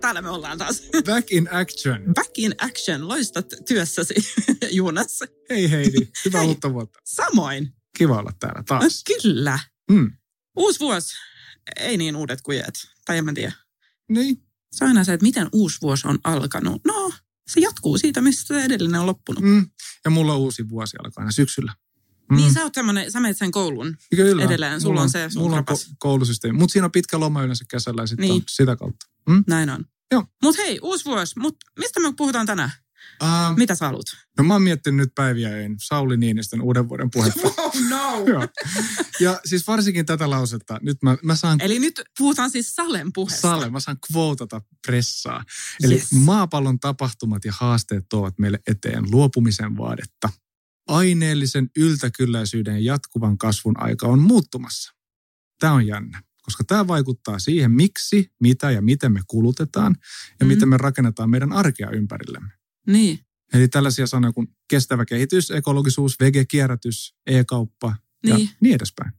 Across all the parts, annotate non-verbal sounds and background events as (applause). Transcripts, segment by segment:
Täällä (laughs) me ollaan taas. Back in action. Back in action. Loistat työssäsi, (laughs) Juunas. Hei Heidi, hyvää Hei. uutta vuotta. Samoin. Kiva olla täällä No, taas. kyllä. Mm. Uusi vuosi. Ei niin uudet kuin jäät. Tai en mä tiedä. Niin, Se on aina se, että miten uusi vuosi on alkanut. No, se jatkuu siitä, mistä se edellinen on loppunut. Mm. mm. ja mulla on uusi vuosi alkaa aina syksyllä. Mm. Niin sä oot sä menet sen koulun. Kyllä. edelleen, sulla Mulla on se sun Mulla on ko- koulusysteemi, mutta siinä on pitkä loma yleensä kesällä ja sitten Niin. on sitä kautta. Mm? Näin on. Joo. Mut hei, uusi vuosi. Mut mistä me puhutaan tänään? Uh, Mitä sä haluat? no mä oon miettinyt nyt päiviä ein Sauli Niinistön uuden vuoden puhetta. (laughs) Oh no! (laughs) Joo. Ja siis varsinkin tätä lausetta, nyt mä, mä saan Eli nyt puhutaan siis Salen puheesta. Sale, mä saan kvootata pressaa. Eli Yes. maapallon tapahtumat ja haasteet tuovat meille eteen luopumisen vaadetta. Aineellisen yltäkylläisyyden ja jatkuvan kasvun aika on muuttumassa. Tämä on jännä, koska tämä vaikuttaa siihen, miksi, mitä ja miten me kulutetaan ja Mm. miten me rakennetaan meidän arkea ympärillemme. Niin. Eli tällaisia sanoja kuin kestävä kehitys, ekologisuus, vege-kierrätys, e-kauppa ja Niin. niin edespäin.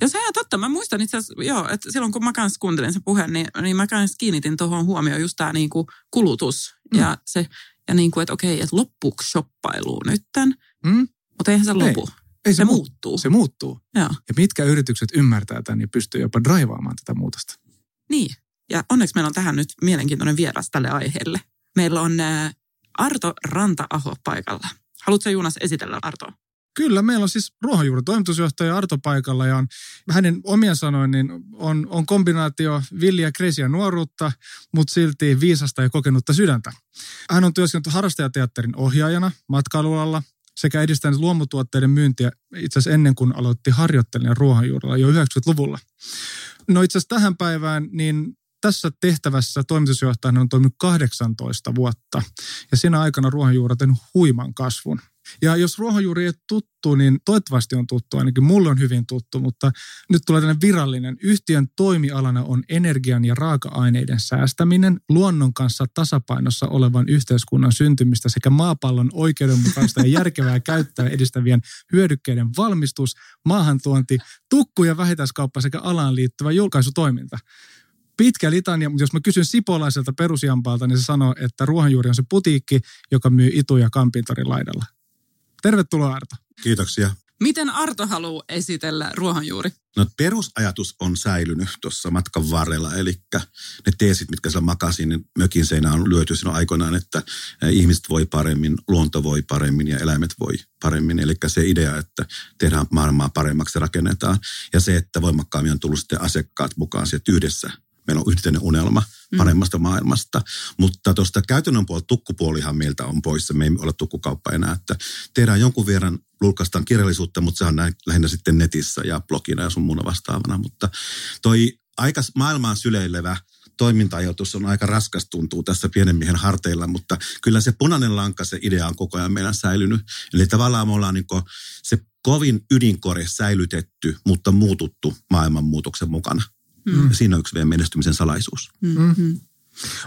Ja se on totta. Mä muistan itse asiassa, joo, että silloin kun mä kanssa kuuntelin sen puheen, niin, niin mä kanssa kiinnitin tuohon huomioon just tämä niinku kulutus. Mm. Ja se, ja niinku, että okei, että loppuuko shoppailu nytten, Mm? mutta eihän se lopu. Ei se mu- muuttuu. Se muuttuu. Joo. Ja mitkä yritykset ymmärtää tämän ja pystyy jopa draivaamaan tätä muutosta. Niin. Ja onneksi meillä on tähän nyt mielenkiintoinen vieras tälle aiheelle. Meillä on ää, Arto Ranta-aho paikalla. Haluatko Juunas esitellä Artoa? Kyllä, meillä on siis ruohonjuuri toimitusjohtaja Arto paikalla ja on, hänen omia sanoin, niin on, on kombinaatio villiä, kreisiä nuoruutta, mutta silti viisasta ja kokenutta sydäntä. Hän on työskennellyt harrastajateatterin ohjaajana matkailualalla sekä edistänyt luomutuotteiden myyntiä itse asiassa ennen kuin aloitti harjoittelijan ruohonjuurella jo 90-luvulla. No itse asiassa tähän päivään, niin tässä tehtävässä toimitusjohtajana on toiminut 18 vuotta ja siinä aikana ruohonjuuri huiman kasvun. Ja jos ruohonjuuri ei ole tuttu, niin toivottavasti on tuttu, ainakin mulle on hyvin tuttu, mutta nyt tulee tällainen virallinen. Yhtiön toimialana on energian ja raaka-aineiden säästäminen, luonnon kanssa tasapainossa olevan yhteiskunnan syntymistä sekä maapallon oikeudenmukaista ja järkevää (laughs) käyttöä edistävien hyödykkeiden valmistus, maahantuonti, tukku- ja vähittäiskauppa sekä alaan liittyvä julkaisutoiminta. Pitkä litania, mutta jos mä kysyn sipolaiselta perusjampaalta, niin se sanoo, että ruohonjuuri on se putiikki, joka myy ituja Kampintorin laidalla. Tervetuloa Arto. Kiitoksia. Miten Arto haluaa esitellä ruohonjuuri? No perusajatus on säilynyt tuossa matkan varrella, eli ne teesit, mitkä siellä makasin, niin mökin seinä on lyöty silloin aikoinaan, että ihmiset voi paremmin, luonto voi paremmin ja eläimet voi paremmin. Eli se idea, että tehdään maailmaa paremmaksi ja rakennetaan. Ja se, että voimakkaammin on tullut sitten asiakkaat mukaan sieltä yhdessä. Meillä on yhteinen unelma paremmasta maailmasta. Mutta tuosta käytännön puolelta tukkupuolihan meiltä on poissa. Me ei ole tukkukauppa enää. Että tehdään jonkun verran, julkaistaan kirjallisuutta, mutta se on näin, lähinnä sitten netissä ja blogina ja sun muuna vastaavana. Mutta toi aika maailmaan syleilevä toiminta-ajatus on aika raskas tuntuu tässä pienen miehen harteilla, mutta kyllä se punainen lanka, se idea on koko ajan meillä säilynyt. Eli tavallaan me ollaan niin se kovin ydinkore säilytetty, mutta muututtu maailmanmuutoksen mukana. Mm. Siinä on yksi meidän menestymisen salaisuus. Mm-hmm.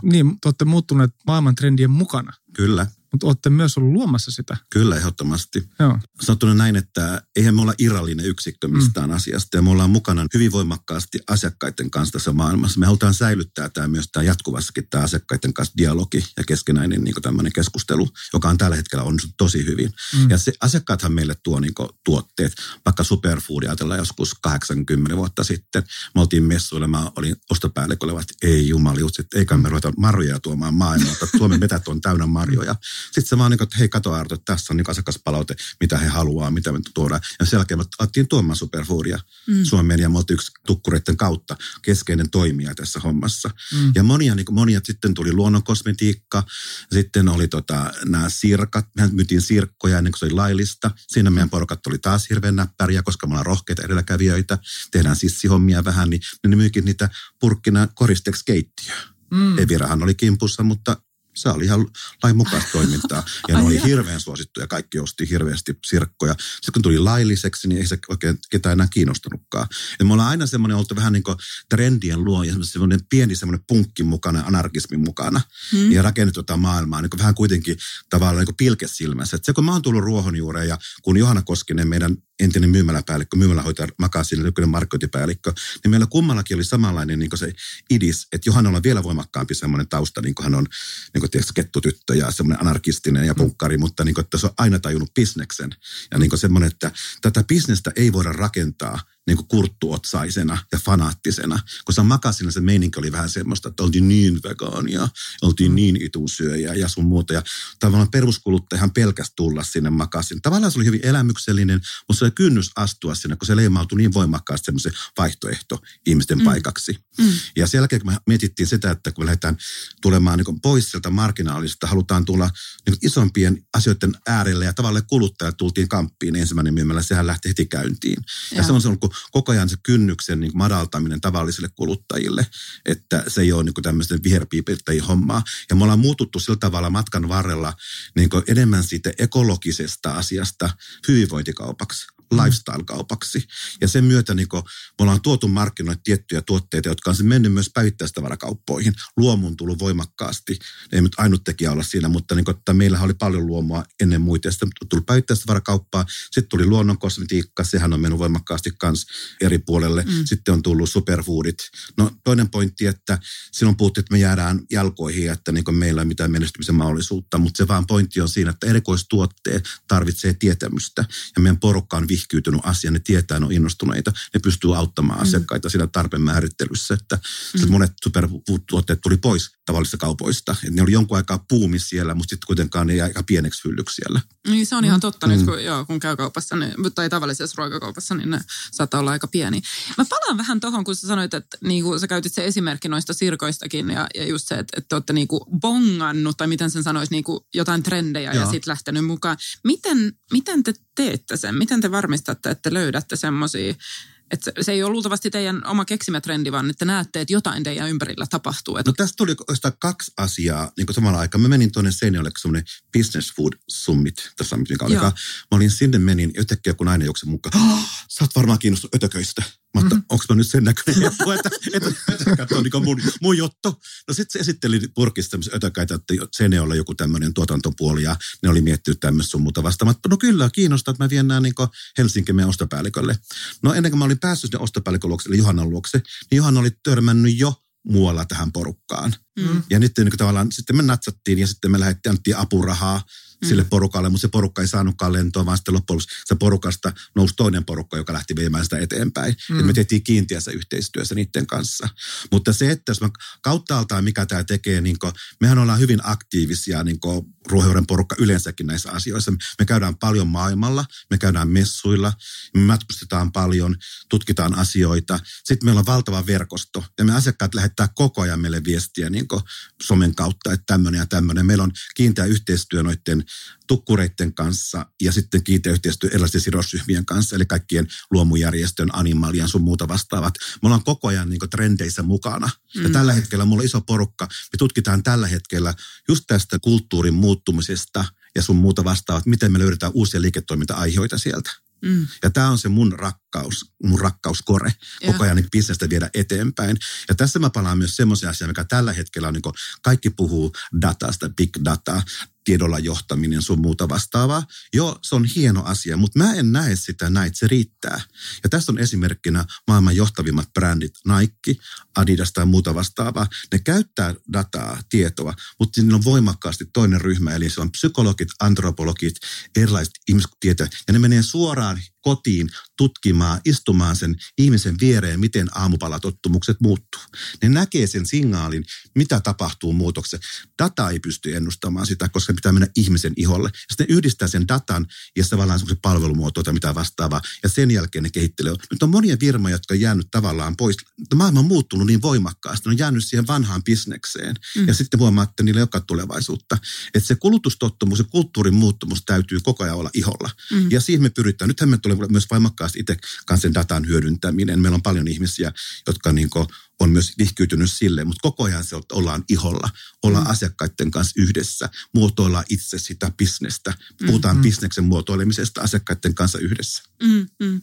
Niin, te olette muuttuneet maailman trendien mukana, Kyllä, mutta olette myös ollut luomassa sitä. kyllä ehdottomasti. Joo. Sanottuna näin, että eihän me olla irrallinen yksikkö mistään mm. asiasta ja me ollaan mukana hyvin voimakkaasti asiakkaiden kanssa tässä maailmassa. Me halutaan säilyttää tämä myös tämä jatkuvassakin tämä asiakkaiden kanssa dialogi ja keskenäinen niin tämmöinen keskustelu, joka on tällä hetkellä on tosi hyvin. Mm. Ja se, asiakkaathan meille tuo niin tuotteet, vaikka superfood ajatellaan joskus 80 vuotta sitten. Me oltiin messuilla, mä olin ostopäälliköllä, että ei jumaliutsi, että eikä me ruveta marjoja tuomaan maailmalta. Suomen metät on täynnä marjoja. Sitten se vaan niin kuin, että hei kato Arto, että tässä on niin asiakaspalaute, mitä he haluaa, mitä me tuodaan. Ja sen jälkeen me alettiin tuomaan superfoodia mm. Suomeen ja me oltiin yksi tukkureiden kautta keskeinen toimija tässä hommassa. Mm. Ja monia, niin kuin, monia sitten tuli luonnonkosmetiikka, sitten oli tota, nämä sirkat, mehän myytiin sirkkoja ennen kuin se oli laillista. Siinä meidän porukat oli taas hirveän näppäriä, koska me ollaan rohkeita edelläkävijöitä, tehdään sissihommia vähän, niin ne myykin niitä purkkina koristeeksi keittiöön. Mm. Evirahan oli kimpussa, mutta se oli ihan lain mukaista toimintaa. Ja ne oli hirveän suosittuja, kaikki osti hirveästi sirkkoja. Sitten kun tuli lailliseksi, niin ei se oikein ketään enää kiinnostanutkaan. Ja me ollaan aina semmoinen oltu vähän niin kuin trendien luoja, semmoinen pieni semmoinen punkki mukana, anarkismin mukana. Hmm. Ja rakennettu tätä maailmaa niin kuin vähän kuitenkin tavallaan niin kuin pilkesilmässä. Et se kun mä oon tullut ruohonjuureen ja kun Johanna Koskinen, meidän entinen myymäläpäällikkö, myymälähoitaja Makasin, nykyinen markkinointipäällikkö, niin meillä kummallakin oli samanlainen niin se idis, että Johanna on vielä voimakkaampi semmoinen tausta, niin kuin hän on niin kuin tietysti kettutyttö ja semmoinen anarkistinen ja punkkari, mm. mutta niin kuin, että se on aina tajunnut bisneksen. Ja niin kuin semmoinen, että tätä bisnestä ei voida rakentaa niin kuin kurttuotsaisena ja fanaattisena. Kun se makasina se meininki oli vähän semmoista, että oltiin niin vegaania, oltiin mm. niin itusyöjä ja sun muuta. Ja tavallaan peruskuluttajahan pelkästään tulla sinne makasin. Tavallaan se oli hyvin elämyksellinen, mutta se oli kynnys astua sinne, kun se leimautui niin voimakkaasti semmoisen vaihtoehto ihmisten mm. paikaksi. Mm. Ja sen jälkeen, kun me mietittiin sitä, että kun me lähdetään tulemaan niin pois sieltä marginaalista, halutaan tulla niin isompien asioiden äärelle ja tavallaan kuluttajat tultiin kamppiin ensimmäinen myymälä, sehän lähti heti käyntiin. Ja, ja se on se on koko ajan se kynnyksen niin madaltaminen tavallisille kuluttajille, että se ei ole niin tämmöisten viherpiipirtäjien hommaa. Ja me ollaan muututtu sillä tavalla matkan varrella niin enemmän siitä ekologisesta asiasta hyvinvointikaupaksi lifestyle-kaupaksi. Ja sen myötä niin kun, me ollaan tuotu markkinoille tiettyjä tuotteita, jotka on se mennyt myös päivittäistavarakauppoihin. Luomun tullut voimakkaasti. Ei nyt ainut tekijä olla siinä, mutta niin kun, että meillähän oli paljon luomua ennen muita. Ja sitten tuli päivittäistavarakauppaa. Sitten tuli luonnon kosmetiikka. Sehän on mennyt voimakkaasti kans eri puolelle. Mm. Sitten on tullut superfoodit. No toinen pointti, että silloin puhuttiin, että me jäädään jalkoihin, että niin meillä ei ole mitään menestymisen mahdollisuutta. Mutta se vaan pointti on siinä, että erikoistuotteet tarvitsee tietämystä. Ja meidän porukka on vihkyytynyt asia, ne tietää, ne on innostuneita, ne pystyy auttamaan mm. asiakkaita siinä tarpeen määrittelyssä, että mm. monet supertuotteet tuli pois tavallisista kaupoista. Et ne oli jonkun aikaa puumi siellä, mutta sitten kuitenkaan ne jäi aika pieneksi hyllyksi siellä. Niin se on ihan totta mm. nyt, kun, joo, kun käy kaupassa niin, tai tavallisessa ruokakaupassa, niin ne saattaa olla aika pieni. Mä palaan vähän tuohon, kun sä sanoit, että niin kuin sä käytit se esimerkki noista sirkoistakin ja, ja just se, että, että te olette niin kuin bongannut, tai miten sen sanoisi, niin kuin jotain trendejä joo. ja sitten lähtenyt mukaan. Miten, miten te teette sen? Miten te varmistatte, että löydätte semmoisia että se ei ole luultavasti teidän oma keksimätrendi, vaan että näette, että jotain teidän ympärillä tapahtuu. No tästä tuli oikeastaan kaksi asiaa niin kuin samalla aikaa. Mä menin tuonne Seinäjoelle semmoinen Business Food Summit, tässä mikä. Mä olin sinne menin, yhtäkkiä kun aina juoksen mukaan, oh, sä oot varmaan kiinnostunut ötököistä. Mä mm-hmm. onko mä nyt sen näköinen (laughs) joku, että, että, että, on niin mun, mun juttu. No sitten se esitteli purkista tämmöisiä ötökäitä, että Seneolla joku tämmöinen tuotantopuoli ja ne oli miettinyt tämmöistä sun muuta vastaan. no kyllä, kiinnostaa, että mä vien nämä niin Helsingin meidän ostopäällikölle. No ennen kuin mä olin päässyt sinne ostopäällikön luokse, eli Johannan luokse, niin Johanna oli törmännyt jo muualla tähän porukkaan. Mm. Ja nyt niin tavallaan sitten me natsattiin ja sitten me lähdettiin, annettiin apurahaa sille mm. porukalle, mutta se porukka ei saanutkaan lentoa, vaan sitten loppujen se porukasta nousi toinen porukka, joka lähti viemään sitä eteenpäin. Mm. Et me tehtiin kiintiässä yhteistyössä niiden kanssa. Mutta se, että jos mä kauttaaltaan mikä tämä tekee, niin kun, mehän ollaan hyvin aktiivisia niin ruohonjuuren porukka yleensäkin näissä asioissa. Me käydään paljon maailmalla, me käydään messuilla, me matkustetaan paljon, tutkitaan asioita. Sitten meillä on valtava verkosto ja me asiakkaat lähettää koko ajan meille viestiä niin somen kautta, että tämmöinen ja tämmöinen. Meillä on kiinteä yhteistyö noiden tukkureiden kanssa ja sitten kiinteä yhteistyö erilaisten sidosryhmien kanssa, eli kaikkien luomujärjestön, animalian sun muuta vastaavat. Me ollaan koko ajan niin trendeissä mukana. Mm. Ja tällä hetkellä mulla on iso porukka. Me tutkitaan tällä hetkellä just tästä kulttuurin muuttumisesta ja sun muuta vastaavat, miten me löydetään uusia liiketoiminta-aiheita sieltä. Mm. Ja tämä on se mun rakkaus, mun rakkauskore ja. koko ajan niin bisnestä viedä eteenpäin. Ja tässä mä palaan myös semmoisia asioita, mikä tällä hetkellä on, niin kaikki puhuu datasta, big data, tiedolla johtaminen, sun muuta vastaavaa. Joo, se on hieno asia, mutta mä en näe sitä näin, se riittää. Ja tässä on esimerkkinä maailman johtavimmat brändit, Nike, Adidas tai muuta vastaavaa. Ne käyttää dataa, tietoa, mutta siinä on voimakkaasti toinen ryhmä, eli se on psykologit, antropologit, erilaiset ihmistieteet, ja ne menee suoraan kotiin tutkimaan, istumaan sen ihmisen viereen, miten aamupalatottumukset muuttuu. Ne näkee sen signaalin, mitä tapahtuu muutoksessa. Data ei pysty ennustamaan sitä, koska pitää mennä ihmisen iholle. Ja sitten yhdistää sen datan ja tavallaan se palvelumuoto tai mitä vastaavaa. Ja sen jälkeen ne kehittelee. Nyt on monia firmoja, jotka on jäänyt tavallaan pois. Maailma on muuttunut niin voimakkaasti. Ne on jäänyt siihen vanhaan bisnekseen. Mm. Ja sitten huomaa, että niillä ei olekaan tulevaisuutta. Että se kulutustottumus, se kulttuurin muuttumus täytyy koko ajan olla iholla. Mm. Ja siihen me pyritään. Nythän me tulee myös voimakkaasti itse kanssa sen datan hyödyntäminen. Meillä on paljon ihmisiä, jotka niin on myös vihkyytynyt sille, mutta koko ajan se ollaan iholla, ollaan mm. asiakkaiden kanssa yhdessä, muotoillaan itse sitä bisnestä, puhutaan mm. bisneksen muotoilemisesta asiakkaiden kanssa yhdessä. Mm, mm.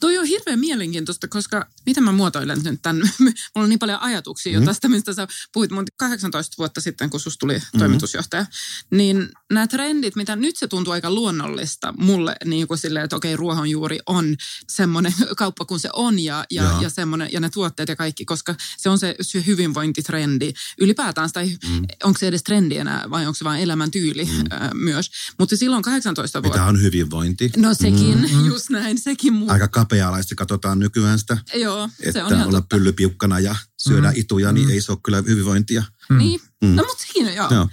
Toi on hirveän mielenkiintoista, koska miten mä muotoilen nyt tämän? (laughs) Mulla on niin paljon ajatuksia jo mm. tästä, mistä sä puhuit mun 18 vuotta sitten, kun susta tuli mm. toimitusjohtaja. Niin nämä trendit, mitä nyt se tuntuu aika luonnollista mulle, niin kuin silleen, että okei, ruohonjuuri on semmoinen (laughs) kauppa kuin se on ja, ja, ja, semmoinen, ja ne tuotteet ja kaikki, koska se on se, hyvinvointitrendi ylipäätään. Tai mm. onko se edes trendi enää vai onko se vain elämäntyyli mm. äh, myös. Mutta silloin 18 vuotta. Mitä on hyvinvointi? No sekin, mm. (laughs) just näin, sekin. Mu- Aika kapea-alaisesti katsotaan nykyään sitä. Joo, se että on olla pyllypiukkana ja syödä mm. ituja, niin mm. ei se ole kyllä hyvinvointia. Mm. Niin, mm. no mutta siinä joo. joo.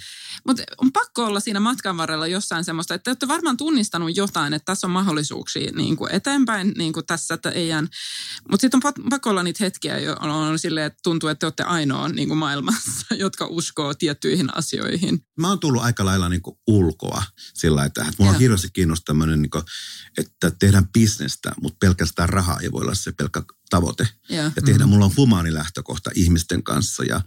Mutta on pakko olla siinä matkan varrella jossain semmoista, että te olette varmaan tunnistanut jotain, että tässä on mahdollisuuksia niin kuin eteenpäin niin kuin tässä, että ei jään. Mutta sitten on pakko olla niitä hetkiä, joilla on silleen, että tuntuu, että te olette ainoa niin kuin maailmassa, (laughs) jotka uskoo tiettyihin asioihin. Mä oon tullut aika lailla niin kuin ulkoa sillä että mulla on hirveästi kiinnostunut tämmöinen, niin kuin, että tehdään bisnestä, mutta pelkästään rahaa ei voi olla se pelkkä tavoite. Ja, ja tehdään, mm-hmm. mulla on humaani lähtökohta ihmisten kanssa ja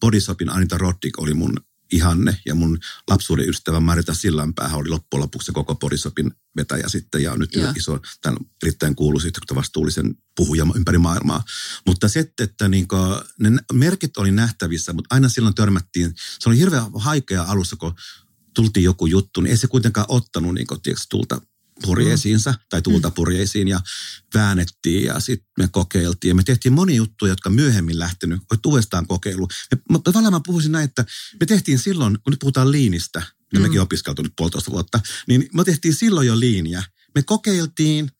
Bodysopin Anita Roddick oli mun ihanne ja mun lapsuuden ystävä Marita Sillanpäähän oli loppujen lopuksi se koko Borisopin vetäjä sitten ja on nyt ja. iso, tämän erittäin kuuluisi vastuullisen puhuja ympäri maailmaa. Mutta se, että niin kuin, ne merkit oli nähtävissä, mutta aina silloin törmättiin, se oli hirveän haikea alussa, kun tultiin joku juttu, niin ei se kuitenkaan ottanut niin kuin, tiedätkö, tulta purjeisiinsa tai tuulta mm. purjeisiin ja väännettiin ja sitten me kokeiltiin. Ja me tehtiin moni juttuja, jotka myöhemmin lähtenyt, uudestaan kokeilu. Me, tavallaan mä puhuisin näin, että me tehtiin silloin, kun nyt puhutaan liinistä, niin mm. mekin opiskeltu nyt puolitoista vuotta, niin me tehtiin silloin jo liiniä. Me kokeiltiin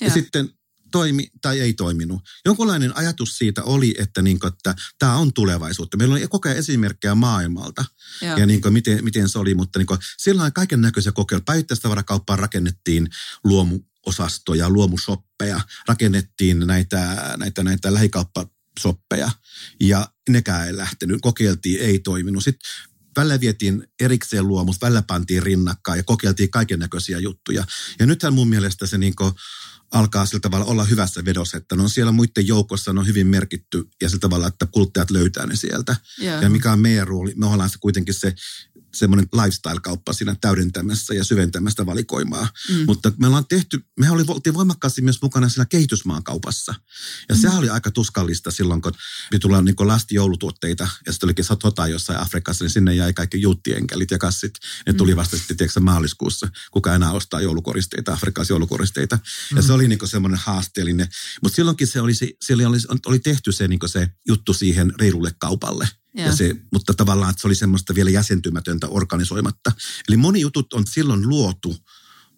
ja, ja sitten toimi tai ei toiminut. Jonkunlainen ajatus siitä oli, että, niin kuin, että tämä on tulevaisuutta. Meillä oli koko ajan esimerkkejä maailmalta Joo. ja niin kuin, miten, miten se oli, mutta niin kuin, silloin kaiken näköisiä kokeiluja. Päivittäistavarakauppaan rakennettiin luomu osastoja, luomusoppeja, rakennettiin näitä, näitä, näitä lähikauppasoppeja ja nekään ei lähtenyt, kokeiltiin, ei toiminut. Sitten välillä vietiin erikseen luomus, välillä pantiin rinnakkain ja kokeiltiin kaiken näköisiä juttuja. Ja nythän mun mielestä se niin kuin, alkaa sillä tavalla olla hyvässä vedossa, että ne on siellä muiden joukossa, ne on hyvin merkitty ja sillä tavalla, että kuluttajat löytää ne sieltä. Yeah. Ja mikä on meidän rooli, me ollaan se kuitenkin se semmoinen lifestyle-kauppa siinä täydentämässä ja syventämässä valikoimaa. Mm. Mutta me ollaan tehty, me oltiin voimakkaasti myös mukana siinä kehitysmaan kaupassa. Ja mm. sehän oli aika tuskallista silloin, kun me tullaan niin lasti joulutuotteita ja sitten olikin sota jossain Afrikassa, niin sinne jäi kaikki juuttienkelit ja kassit. Ne tuli mm. vasta sitten tiedätkö, maaliskuussa, kuka enää ostaa joulukoristeita, Afrikassa joulukoristeita. Mm. Ja se oli niin semmoinen haasteellinen. Mutta silloinkin se oli, se oli, oli tehty se, niin se juttu siihen reilulle kaupalle. Ja se, mutta tavallaan että se oli semmoista vielä jäsentymätöntä organisoimatta. Eli moni jutut on silloin luotu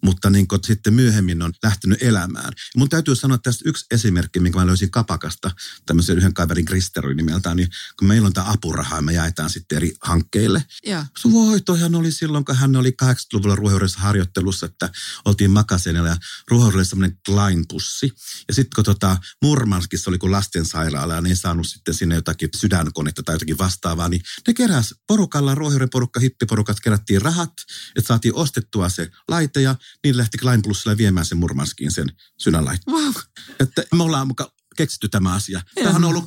mutta niin kuin sitten myöhemmin on lähtenyt elämään. Ja mun täytyy sanoa tästä yksi esimerkki, minkä mä löysin Kapakasta, tämmöisen yhden kaverin Kristerin nimeltään, niin kun meillä on tämä apuraha ja me jaetaan sitten eri hankkeille. Ja. Oli silloin, kun hän oli 80-luvulla ruohonjuurissa harjoittelussa, että oltiin Makasenilla ja ruohonjuurissa semmoinen Klein-pussi. Ja sitten kun tota, Murmanskissa oli kuin lastensairaala ja ne ei saanut sitten sinne jotakin sydänkonetta tai jotakin vastaavaa, niin ne keräs porukalla, ruohonjuuren porukka, hippiporukat kerättiin rahat, että saatiin ostettua se laite ja niin lähti Klein Plusilla viemään sen Murmanskiin sen sydänlaitteen. Wow. Että me ollaan muka keksitty tämä asia. Tämä on ollut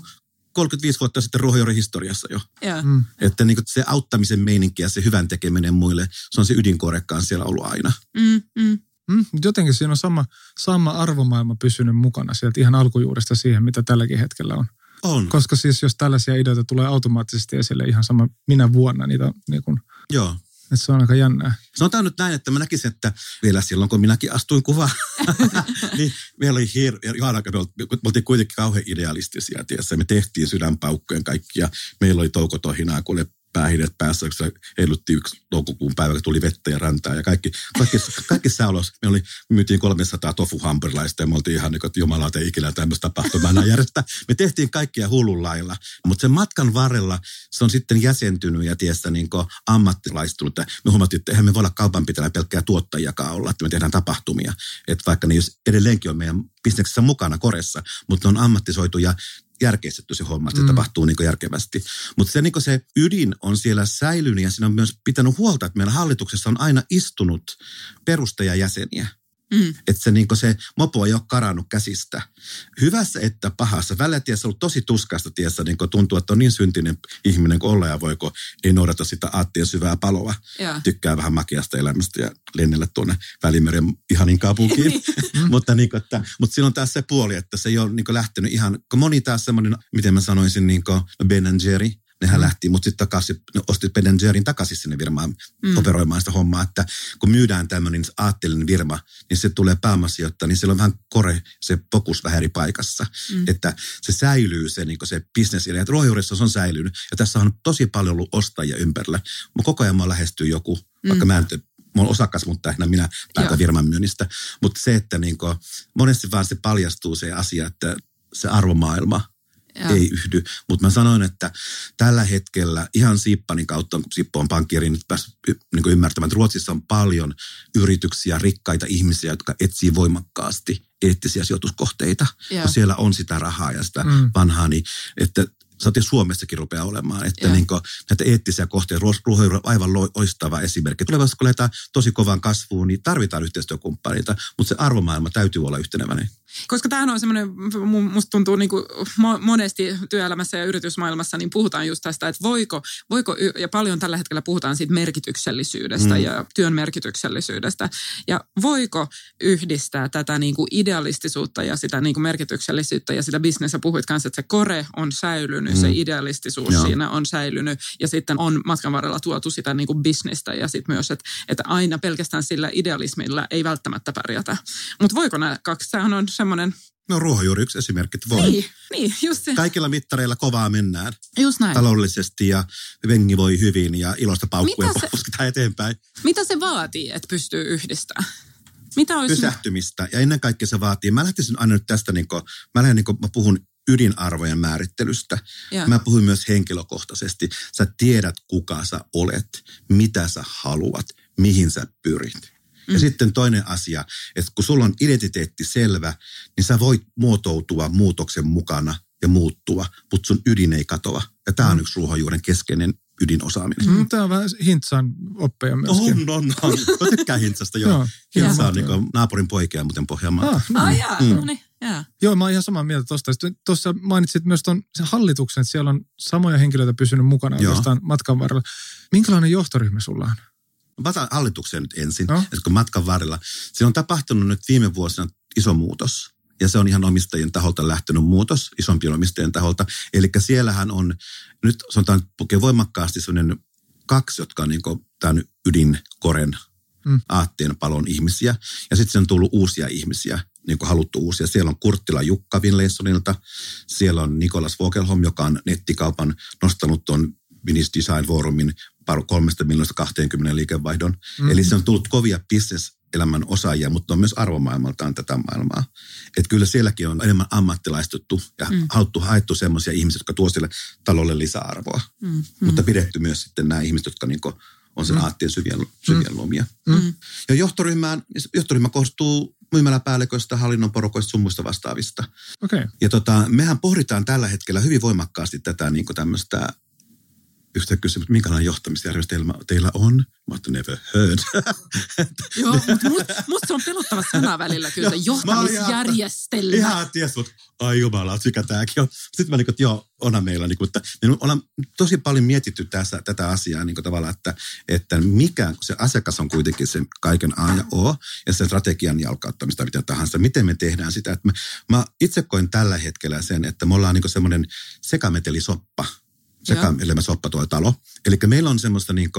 35 vuotta sitten ruohonjuuren historiassa jo. Yeah. Mm. Että niin se auttamisen meininki ja se hyvän tekeminen muille, se on se ydinkorekaan siellä ollut aina. Mm, mm. Mm, jotenkin siinä on sama, sama arvomaailma pysynyt mukana sieltä ihan alkujuuresta siihen, mitä tälläkin hetkellä on. On. Koska siis jos tällaisia ideoita tulee automaattisesti esille ihan sama minä vuonna, niitä niin kun, Joo. Se on aika jännää. Sanotaan nyt näin, että mä näkisin, että vielä silloin, kun minäkin astuin kuvaan, (laughs) niin meillä oli hir- aika, me oltiin kuitenkin kauhean idealistisia, tiedässä. Me tehtiin sydänpaukkojen kaikki ja meillä oli toukotohinaa, kun ne päähineet päässä, kun se heilutti yksi toukokuun päivä, kun tuli vettä ja räntää ja kaikki, kaikki, kaikki sääolossa. Me, oli, me myytiin 300 tofu ja me oltiin ihan niin kuin, että jumala, ei ikinä tämmöistä tapahtumaa enää järjestää. Me tehtiin kaikkia hullun lailla, mutta sen matkan varrella se on sitten jäsentynyt ja tiestä niin ammattilaistunut. Me huomattiin, että eihän me voi olla kaupanpitäjä pelkkää tuottajakaan olla, että me tehdään tapahtumia. Että vaikka ne jos edelleenkin on meidän bisneksessä mukana koressa, mutta ne on ammattisoitu ja järkeistetty se homma, että se mm. tapahtuu niin järkevästi. Mutta se, niin se ydin on siellä säilynyt ja siinä on myös pitänyt huolta, että meillä hallituksessa on aina istunut perustajajäseniä. Mm. Että se, niin se mopo ei ole karannut käsistä. Hyvässä että pahassa. Välillä tiessä on ollut tosi tuskasta tiessä, niin tuntuu, että on niin syntinen ihminen kuin olla ja voiko ei noudata sitä aattien syvää paloa. Ja. Tykkää vähän makeasta elämästä ja lennellä tuonne Välimeren ihanin kaupunkiin. (laughs) Niin. (laughs) mutta, niin kuin, että, mutta siinä on taas se puoli, että se ei ole niin lähtenyt ihan, kun moni taas semmoinen, miten mä sanoisin, niin Ben Jerry, nehän mm. lähti, mutta sitten takaisin, ne osti Ben Jerryn takaisin sinne firmaan mm. operoimaan sitä hommaa, että kun myydään tämmöinen aatteellinen firma, niin se tulee pääomasijoittaa, niin siellä on vähän kore, se fokus vähän eri paikassa, mm. että se säilyy se, niin se bisnes, ja ruohonjuurissa se on säilynyt, ja tässä on tosi paljon ollut ostajia ympärillä, mutta koko ajan mä lähestyy joku, mm. vaikka mä en mä olen osakas, mutta ehkä minä päätän firman myynnistä. Mutta se, että niin kuin, monesti vaan se paljastuu se asia, että se arvomaailma ja. ei yhdy. Mutta mä sanoin, että tällä hetkellä ihan Sippanin kautta, kun Sippo on pankkiri, nyt päässyt niin ymmärtämään, että Ruotsissa on paljon yrityksiä, rikkaita ihmisiä, jotka etsii voimakkaasti eettisiä sijoituskohteita. Ja. Siellä on sitä rahaa ja sitä mm. vanhaa, niin että saatiin Suomessakin rupeaa olemaan, että niin kuin, näitä eettisiä kohteita, ruohonjuuri on aivan loistava esimerkki. Tulevaisuudessa kun lähdetään tosi kovaan kasvuun, niin tarvitaan yhteistyökumppaneita, mutta se arvomaailma täytyy olla yhteneväinen. Koska tämähän on semmoinen, musta tuntuu niin kuin monesti työelämässä ja yritysmaailmassa, niin puhutaan just tästä, että voiko, voiko ja paljon tällä hetkellä puhutaan siitä merkityksellisyydestä mm. ja työn merkityksellisyydestä. Ja voiko yhdistää tätä niin kuin idealistisuutta ja sitä niin kuin merkityksellisyyttä ja sitä bisnestä puhuit kanssa, että se kore on säilynyt, mm. se idealistisuus Joo. siinä on säilynyt ja sitten on matkan varrella tuotu sitä niin kuin bisnestä ja sitten myös, että, että aina pelkästään sillä idealismilla ei välttämättä pärjätä. Mutta voiko nämä kaksi, sehän on semmoinen No ruohonjuuri yksi esimerkki, että voi. Niin, niin, just se. Kaikilla mittareilla kovaa mennään. Just näin. Taloudellisesti ja vengi voi hyvin ja ilosta paukkuen pusketaan eteenpäin. Mitä se vaatii, että pystyy yhdistämään? Mitä olisi... Pysähtymistä ja ennen kaikkea se vaatii, mä lähtisin aina nyt tästä, niin kuin, mä, lähden, niin kuin, mä puhun ydinarvojen määrittelystä. Ja. Mä puhuin myös henkilökohtaisesti. Sä tiedät, kuka sä olet, mitä sä haluat, mihin sä pyrit. Ja mm. sitten toinen asia, että kun sulla on identiteetti selvä, niin sä voit muotoutua muutoksen mukana ja muuttua, mutta sun ydin ei katoa. Ja tämä on mm. yksi ruohonjuuren keskeinen ydinosaaminen. Mm, tämä on vähän Hintsan oppeja myöskin. On, on, on. (laughs) Mä tykkään Hintsasta, joo. joo Hintsa on niin naapurin poikia muuten Pohjanmaa. Ah, no. ah jaa, mm. no niin. Yeah. Joo, mä oon ihan samaa mieltä tuosta. Tuossa mainitsit myös tuon sen hallituksen, että siellä on samoja henkilöitä pysynyt mukana oikeastaan matkan varrella. Minkälainen johtoryhmä sulla on? Otan hallitukseen nyt ensin, no. kun matkan varrella. Se on tapahtunut nyt viime vuosina iso muutos. Ja se on ihan omistajien taholta lähtenyt muutos, isompien omistajien taholta. Eli siellähän on, nyt sanotaan, pukee voimakkaasti sellainen kaksi, jotka on niin tämän ydinkoren mm. aatteen palon ihmisiä. Ja sitten on tullut uusia ihmisiä, niin kuin haluttu uusia. Siellä on Kurttila Jukka Finlaysonilta, siellä on Nikolas Vogelholm, joka on nettikaupan nostanut tuon Vinis Design Forumin kolmesta miljoonasta 20 liikevaihdon. Mm. Eli se on tullut kovia elämän osaajia, mutta on myös arvomaailmaltaan tätä maailmaa. Että kyllä sielläkin on enemmän ammattilaistuttu ja mm. haluttu haettu sellaisia ihmisiä, jotka tuo sille talolle lisäarvoa. Mm. Mutta pidetty myös sitten nämä ihmiset, jotka niinku on sen mm. aattien syvien, syvien mm. lomia. Mm. Ja johtoryhmään, johtoryhmä koostuu myymäläpäälliköistä, hallinnon porukoista, sun muista vastaavista. Okay. Ja tota, mehän pohditaan tällä hetkellä hyvin voimakkaasti tätä niin tämmöistä yhtä kysymys, minkälainen johtamisjärjestelmä teillä on? Mä oon never heard. (laughs) Joo, mutta mut, musta se on pelottava sana välillä kyllä, johtamisjärjestelmä. Ihan ties, mutta ai jumala, mikä tämäkin on. Sitten mä niin että joo, onhan meillä, niin kuin, että niin ollaan tosi paljon mietitty tässä, tätä asiaa niin kuin tavallaan, että, että mikä, kun se asiakas on kuitenkin se kaiken A ja O, ja sen strategian jalkauttamista mitä tahansa, miten me tehdään sitä. Että mä, mä itse koen tällä hetkellä sen, että me ollaan niin semmoinen sekametelisoppa, sekä soppa tuo talo. Eli meillä on semmoista niin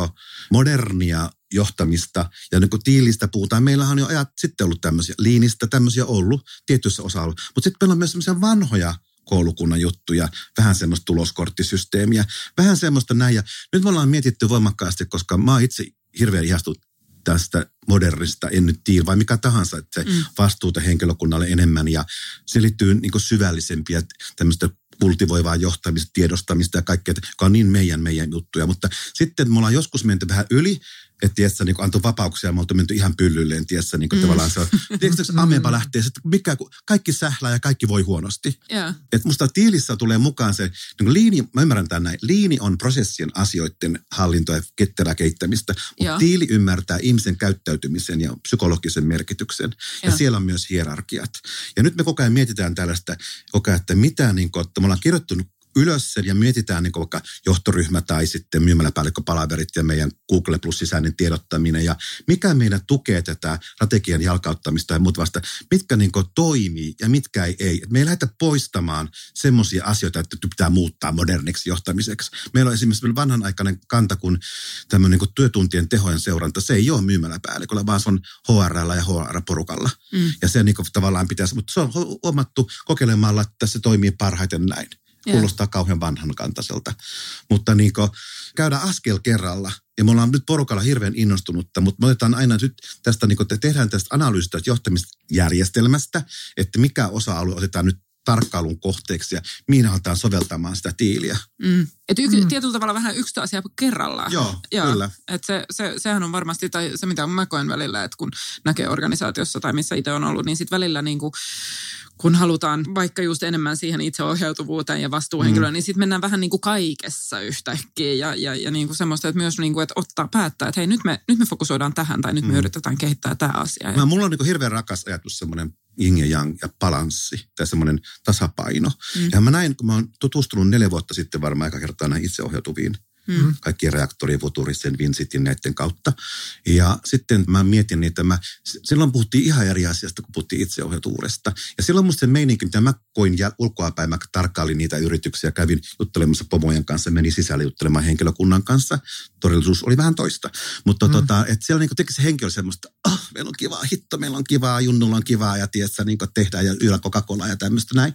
modernia johtamista ja niin tiilistä puhutaan. Meillähän on jo ajat sitten ollut tämmöisiä, liinistä tämmöisiä ollut tietyissä osa Mutta sitten meillä on myös semmoisia vanhoja koulukunnan juttuja, vähän semmoista tuloskorttisysteemiä, vähän semmoista näin. Ja nyt me ollaan mietitty voimakkaasti, koska mä oon itse hirveän ihastunut tästä modernista, en nyt tiedä, vai mikä tahansa, että se mm. vastuuta henkilökunnalle enemmän ja se liittyy niin syvällisempiä tämmöistä kultivoivaa johtamista, tiedostamista ja kaikkea, joka on niin meidän, meidän juttuja. Mutta sitten me ollaan joskus menty vähän yli että tiedätkö, niin antoi vapauksia ja me oltu menty ihan pyllylleen, tiedätkö, niin kuin mm. tavallaan se on, tiedätkö, ameba lähtee, että mikä, kaikki sählää ja kaikki voi huonosti. Yeah. Että musta tiilissä tulee mukaan se, niin kuin liini, mä ymmärrän tämän näin, liini on prosessien asioiden hallintoa ja ketterää kehittämistä, mutta yeah. tiili ymmärtää ihmisen käyttäytymisen ja psykologisen merkityksen. Ja yeah. siellä on myös hierarkiat. Ja nyt me koko ajan mietitään tällaista, koko ajan, että mitä, niin kuin, että me ollaan kirjoittanut ylös sen ja mietitään niin vaikka johtoryhmä tai sitten myymäläpäällikköpalaverit ja meidän Google Plus sisäinen tiedottaminen ja mikä meidän tukee tätä strategian jalkauttamista ja muut vasta, mitkä niin toimii ja mitkä ei. ei. Me ei lähdetä poistamaan semmoisia asioita, että pitää muuttaa moderniksi johtamiseksi. Meillä on esimerkiksi vanhanaikainen kanta kuin tämmöinen niin työtuntien tehojen seuranta. Se ei ole myymäläpäälliköllä, vaan se on HRL ja HR-porukalla. Mm. Ja se niin tavallaan pitäisi, mutta se on huomattu kokeilemalla, että se toimii parhaiten näin. Kuulostaa kauhean vanhankantaiselta. Mutta niin kuin, käydään askel kerralla. Ja me ollaan nyt porukalla hirveän innostunutta, mutta me otetaan aina nyt tästä, niin kuin, että tehdään tästä analyysistä johtamisjärjestelmästä, että mikä osa-alue otetaan nyt tarkkailun kohteeksi ja mihin aletaan soveltamaan sitä tiiliä. Mm. Et y- mm. tietyllä tavalla vähän yksi asia kerrallaan. Joo, Joo. kyllä. Et se, se, sehän on varmasti, tai se mitä mä koen välillä, että kun näkee organisaatiossa tai missä itse on ollut, niin sitten välillä niin kuin kun halutaan vaikka just enemmän siihen itseohjautuvuuteen ja vastuuhenkilöön, mm. niin sitten mennään vähän niin kuin kaikessa yhtäkkiä ja, ja, ja niin kuin semmoista, että myös niin kuin, että ottaa päättää, että hei nyt me, nyt me fokusoidaan tähän tai nyt me mm. yritetään kehittää tämä asia. Mä, mulla on niin kuin hirveän rakas ajatus semmoinen yin ja yang ja balanssi tai semmoinen tasapaino. Mm. Ja mä näin, kun mä oon tutustunut neljä vuotta sitten varmaan aika kertaa näihin itseohjautuviin mm. kaikkien reaktorien, Futurisen, Vincitin näiden kautta. Ja sitten mä mietin niitä, mä, silloin puhuttiin ihan eri asiasta, kun puhuttiin itseohjautuvuudesta. Ja silloin musta se meininki, mitä mä koin ja ulkoapäin, mä tarkkailin niitä yrityksiä, kävin juttelemassa pomojen kanssa, meni sisälle juttelemaan henkilökunnan kanssa. Todellisuus oli vähän toista. Mutta mm. tota, että siellä niin teki se henkilö semmoista, oh, meillä on kivaa, hitto, meillä on kivaa, junnulla on kivaa ja tiedätkö, niin tehdään ja yöllä Coca-Cola ja tämmöistä näin.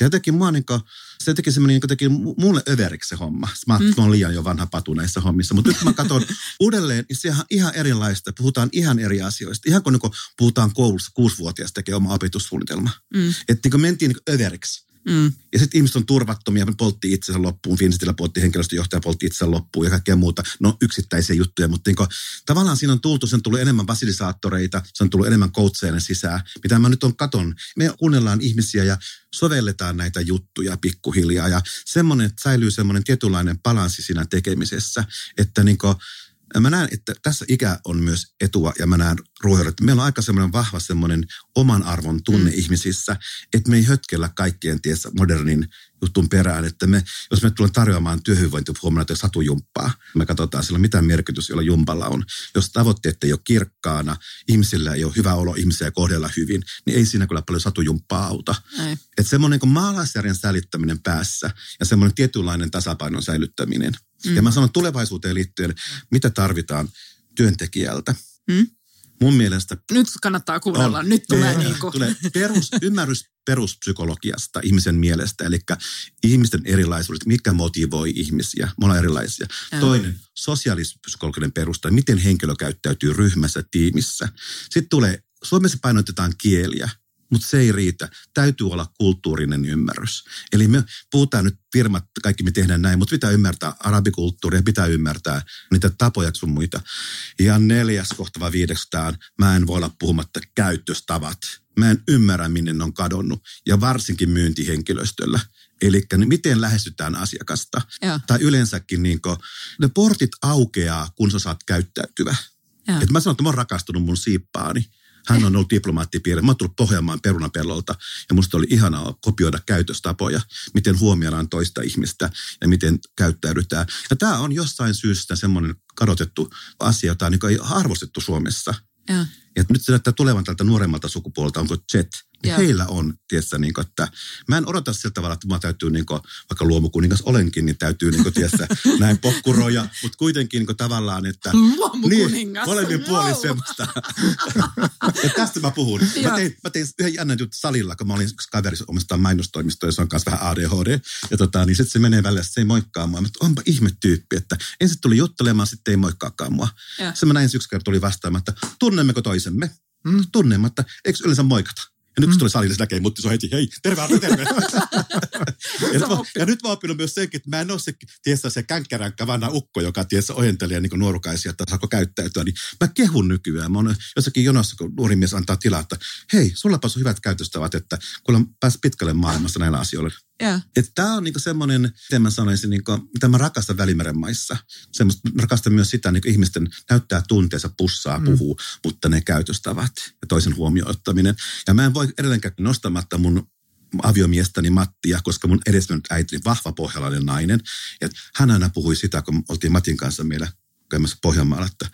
Ja jotenkin mua niin kuin, se teki semmoinen, niin teki mulle överiksi se homma. Mä, mm. mä liian jo vanha patu näissä hommissa. Mutta nyt mä katson (laughs) uudelleen, niin se on ihan erilaista. Puhutaan ihan eri asioista. Ihan kun niin puhutaan koulussa, kuusivuotias tekee oma opetussuunnitelma. Mm. Että niin mentiin niin överiksi. Mm. Ja sitten ihmiset on turvattomia, poltti itsensä loppuun, Finstillä poltti henkilöstöjohtaja, poltti itsensä loppuun ja kaikkea muuta. No yksittäisiä juttuja, mutta niin tavallaan siinä on tultu, sen tullut enemmän fasilisaattoreita, se on tullut enemmän coacheja sisään, mitä mä nyt on katon. Me kuunnellaan ihmisiä ja sovelletaan näitä juttuja pikkuhiljaa ja semmoinen, että säilyy semmoinen tietynlainen balanssi siinä tekemisessä, että niin kuin, mä näen, että tässä ikä on myös etua ja mä näen ruohon, että meillä on aika semmoinen vahva semmoinen oman arvon tunne mm. ihmisissä, että me ei hötkellä kaikkien tiessä modernin jutun perään, että me, jos me tullaan tarjoamaan työhyvinvointihuomenna satujumppaa, me katsotaan sillä mitä merkitys jolla jumpalla on. Jos tavoitteet ei ole kirkkaana, ihmisillä ei ole hyvä olo, ihmisiä kohdella hyvin, niin ei siinä kyllä paljon satujumppaa auta. Että semmoinen kuin maalaisjärjen säilyttäminen päässä ja semmoinen tietynlainen tasapainon säilyttäminen. Mm. Ja mä sanon tulevaisuuteen liittyen, mitä tarvitaan työntekijältä. Mm mun mielestä... Nyt kannattaa kuunnella, on, nyt tulee, niin kuin. tulee perus, ymmärrys peruspsykologiasta ihmisen mielestä, eli ihmisten erilaisuudet, mikä motivoi ihmisiä, me ollaan erilaisia. Ja. Toinen, sosiaalispsykologinen perusta, miten henkilö käyttäytyy ryhmässä, tiimissä. Sitten tulee, Suomessa painotetaan kieliä, mutta se ei riitä. Täytyy olla kulttuurinen ymmärrys. Eli me puhutaan nyt firmat, kaikki me tehdään näin, mutta pitää ymmärtää arabikulttuuria, pitää ymmärtää niitä tapoja sun muita. Ja neljäs kohtava viidekstaan, mä en voi olla puhumatta käyttöstavat. Mä en ymmärrä, minne ne on kadonnut. Ja varsinkin myyntihenkilöstöllä. Eli miten lähestytään asiakasta. Ja. Tai yleensäkin niin kun, ne portit aukeaa, kun sä saat käyttäytyvä. Et mä sanon, että mä oon rakastunut mun siippaani hän on ollut diplomaattipiiri. Mä oon tullut Pohjanmaan perunapellolta ja musta oli ihanaa kopioida käytöstapoja, miten huomioidaan toista ihmistä ja miten käyttäydytään. Ja tämä on jossain syystä semmoinen kadotettu asia, jota niin ei arvostettu Suomessa. Ja. Ja nyt se näyttää tulevan tältä nuoremmalta sukupuolelta, onko Jet Ja. Heillä on, tiedätkö, niin kuin, että mä en odota sillä tavalla, että mä täytyy, niin kuin, vaikka luomukuningas olenkin, niin täytyy, niin kuin, tiedätkö, (laughs) näin pokkuroja, mutta kuitenkin niin kuin, tavallaan, että... (laughs) Luomukuningas. Niin, molemmin puolin wow. semmoista. (laughs) ja tästä mä puhun. Mä tein, mä tein yhden jännän juttu salilla, kun mä olin yksi kaveri omistaa mainostoimistoa, jossa on kanssa vähän ADHD. Ja tota, niin sitten se menee välillä, se ei moikkaa mua. Mutta onpa ihme tyyppi, että ensin tuli juttelemaan, sitten ei moikkaakaan mua. Se mä näin yksi kerta tuli vastaamaan, että tunnemmeko toisemme? Mm, tunnematta. Eikö yleensä moikata? Ja nyt kun se tuli salille, se näkee mutta se on heti, hei, terve Arto, terve. (laughs) ja, nyt mä, ja nyt mä oon oppinut myös senkin, että mä en ole se, tiesä, se känkkäränkkä vanha ukko, joka tiesä ohentelee niin nuorukaisia, että saako käyttäytyä. Niin mä kehun nykyään. Mä oon jossakin jonossa, kun nuori mies antaa tilaa, että hei, sulla on hyvät käytöstävät, että kun pääs pitkälle maailmassa näillä asioilla. Yeah. Tämä on niinku semmoinen, miten mä sanoisin, niinku, mitä mä rakastan Välimeren maissa. Semmoista, mä rakastan myös sitä, niin ihmisten näyttää tunteensa, pussaa, mm. puhuu, mutta ne käytöstävät ja toisen huomioon ottaminen. Ja mä en voi edelleenkään nostamatta mun aviomiestäni Mattia, koska mun edesmennyt äiti oli vahva pohjalainen nainen. Ja hän aina puhui sitä, kun oltiin Matin kanssa meillä käymässä Pohjanmaalla, että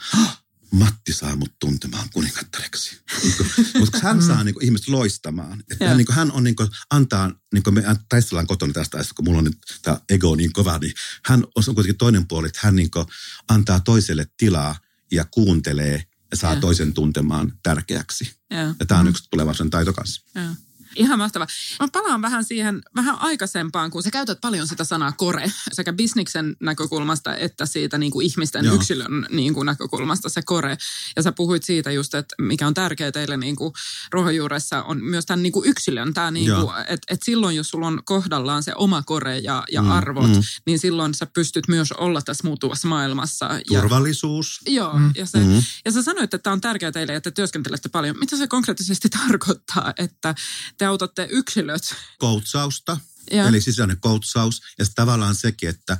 Matti saa mut tuntemaan kuningattareksi. (laughs) Mutta hän saa niin kuin, ihmiset loistamaan. Että hän, niin kuin, hän on, niin kuin, antaa, niin kuin me taistellaan kotona tästä, kun mulla on nyt tämä ego niin kova, niin hän on kuitenkin toinen puoli, että hän niin kuin, antaa toiselle tilaa ja kuuntelee ja saa ja. toisen tuntemaan tärkeäksi. Ja, ja tämä on mm. yksi tulevaisuuden taito kanssa. Ja. Ihan mahtava. Mä palaan vähän siihen vähän aikaisempaan, kun sä käytät paljon sitä sanaa kore sekä bisniksen näkökulmasta että siitä niin kuin ihmisten Joo. yksilön niin kuin näkökulmasta se kore. Ja sä puhuit siitä just, että mikä on tärkeää teille niin kuin ruohonjuuressa on myös tämän niin kuin yksilön. Tämä niin kuin, että, että silloin jos sulla on kohdallaan se oma kore ja, ja mm, arvot, mm. niin silloin sä pystyt myös olla tässä muuttuvassa maailmassa. Turvallisuus. Ja, joo, mm, ja, se, mm. ja sä sanoit, että tämä on tärkeää teille, että työskentelette paljon. Mitä se konkreettisesti (laughs) tarkoittaa, että te autatte yksilöt. Koutsausta, ja. eli sisäinen koutsaus. Ja tavallaan sekin, että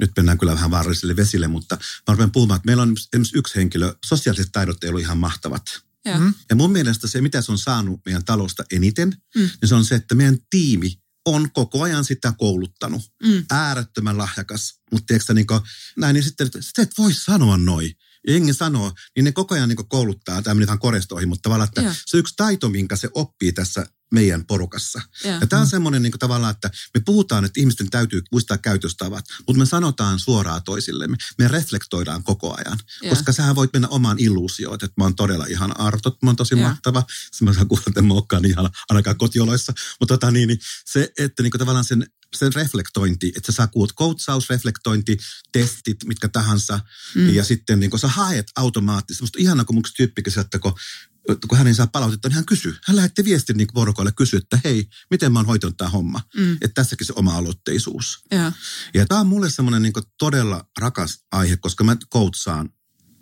nyt mennään kyllä vähän vaarallisille vesille, mutta mä rupean puhumaan, että meillä on esimerkiksi yksi henkilö, sosiaaliset taidot ei ollut ihan mahtavat. Ja. Mm. ja mun mielestä se, mitä se on saanut meidän talosta eniten, mm. niin se on se, että meidän tiimi on koko ajan sitä kouluttanut. Mm. Äärettömän lahjakas. Mutta tiedätkö niin kuin, näin, niin sitten, että et voi sanoa noin jengi sanoo, niin ne koko ajan niin kouluttaa, tämä ihan korestoihin, mutta tavallaan, että yeah. se yksi taito, minkä se oppii tässä meidän porukassa. Yeah. Ja tämä on semmoinen niin tavallaan, että me puhutaan, että ihmisten täytyy muistaa käytöstavat, mutta me sanotaan suoraan toisillemme. Me reflektoidaan koko ajan, yeah. koska sähän voit mennä omaan illuusioon, että mä oon todella ihan arto, mä oon tosi yeah. mahtava. Mä saan kuulla, että mä ihan ainakaan kotioloissa. Mutta tota, niin, niin, se, että niin tavallaan sen sen reflektointi, että sä saa koutsaus, reflektointi, testit, mitkä tahansa, mm. ja sitten niin kun sä haet automaattisesti. Musta ihana, kun mun tyyppi että kun, kun hän ei saa palautetta, niin hän kysyy. Hän lähetti viestin niin porukoille kysyä, että hei, miten mä oon hoitanut tämä homma. Mm. Että tässäkin se oma aloitteisuus. Ja, ja tämä on mulle semmoinen niin todella rakas aihe, koska mä koutsaan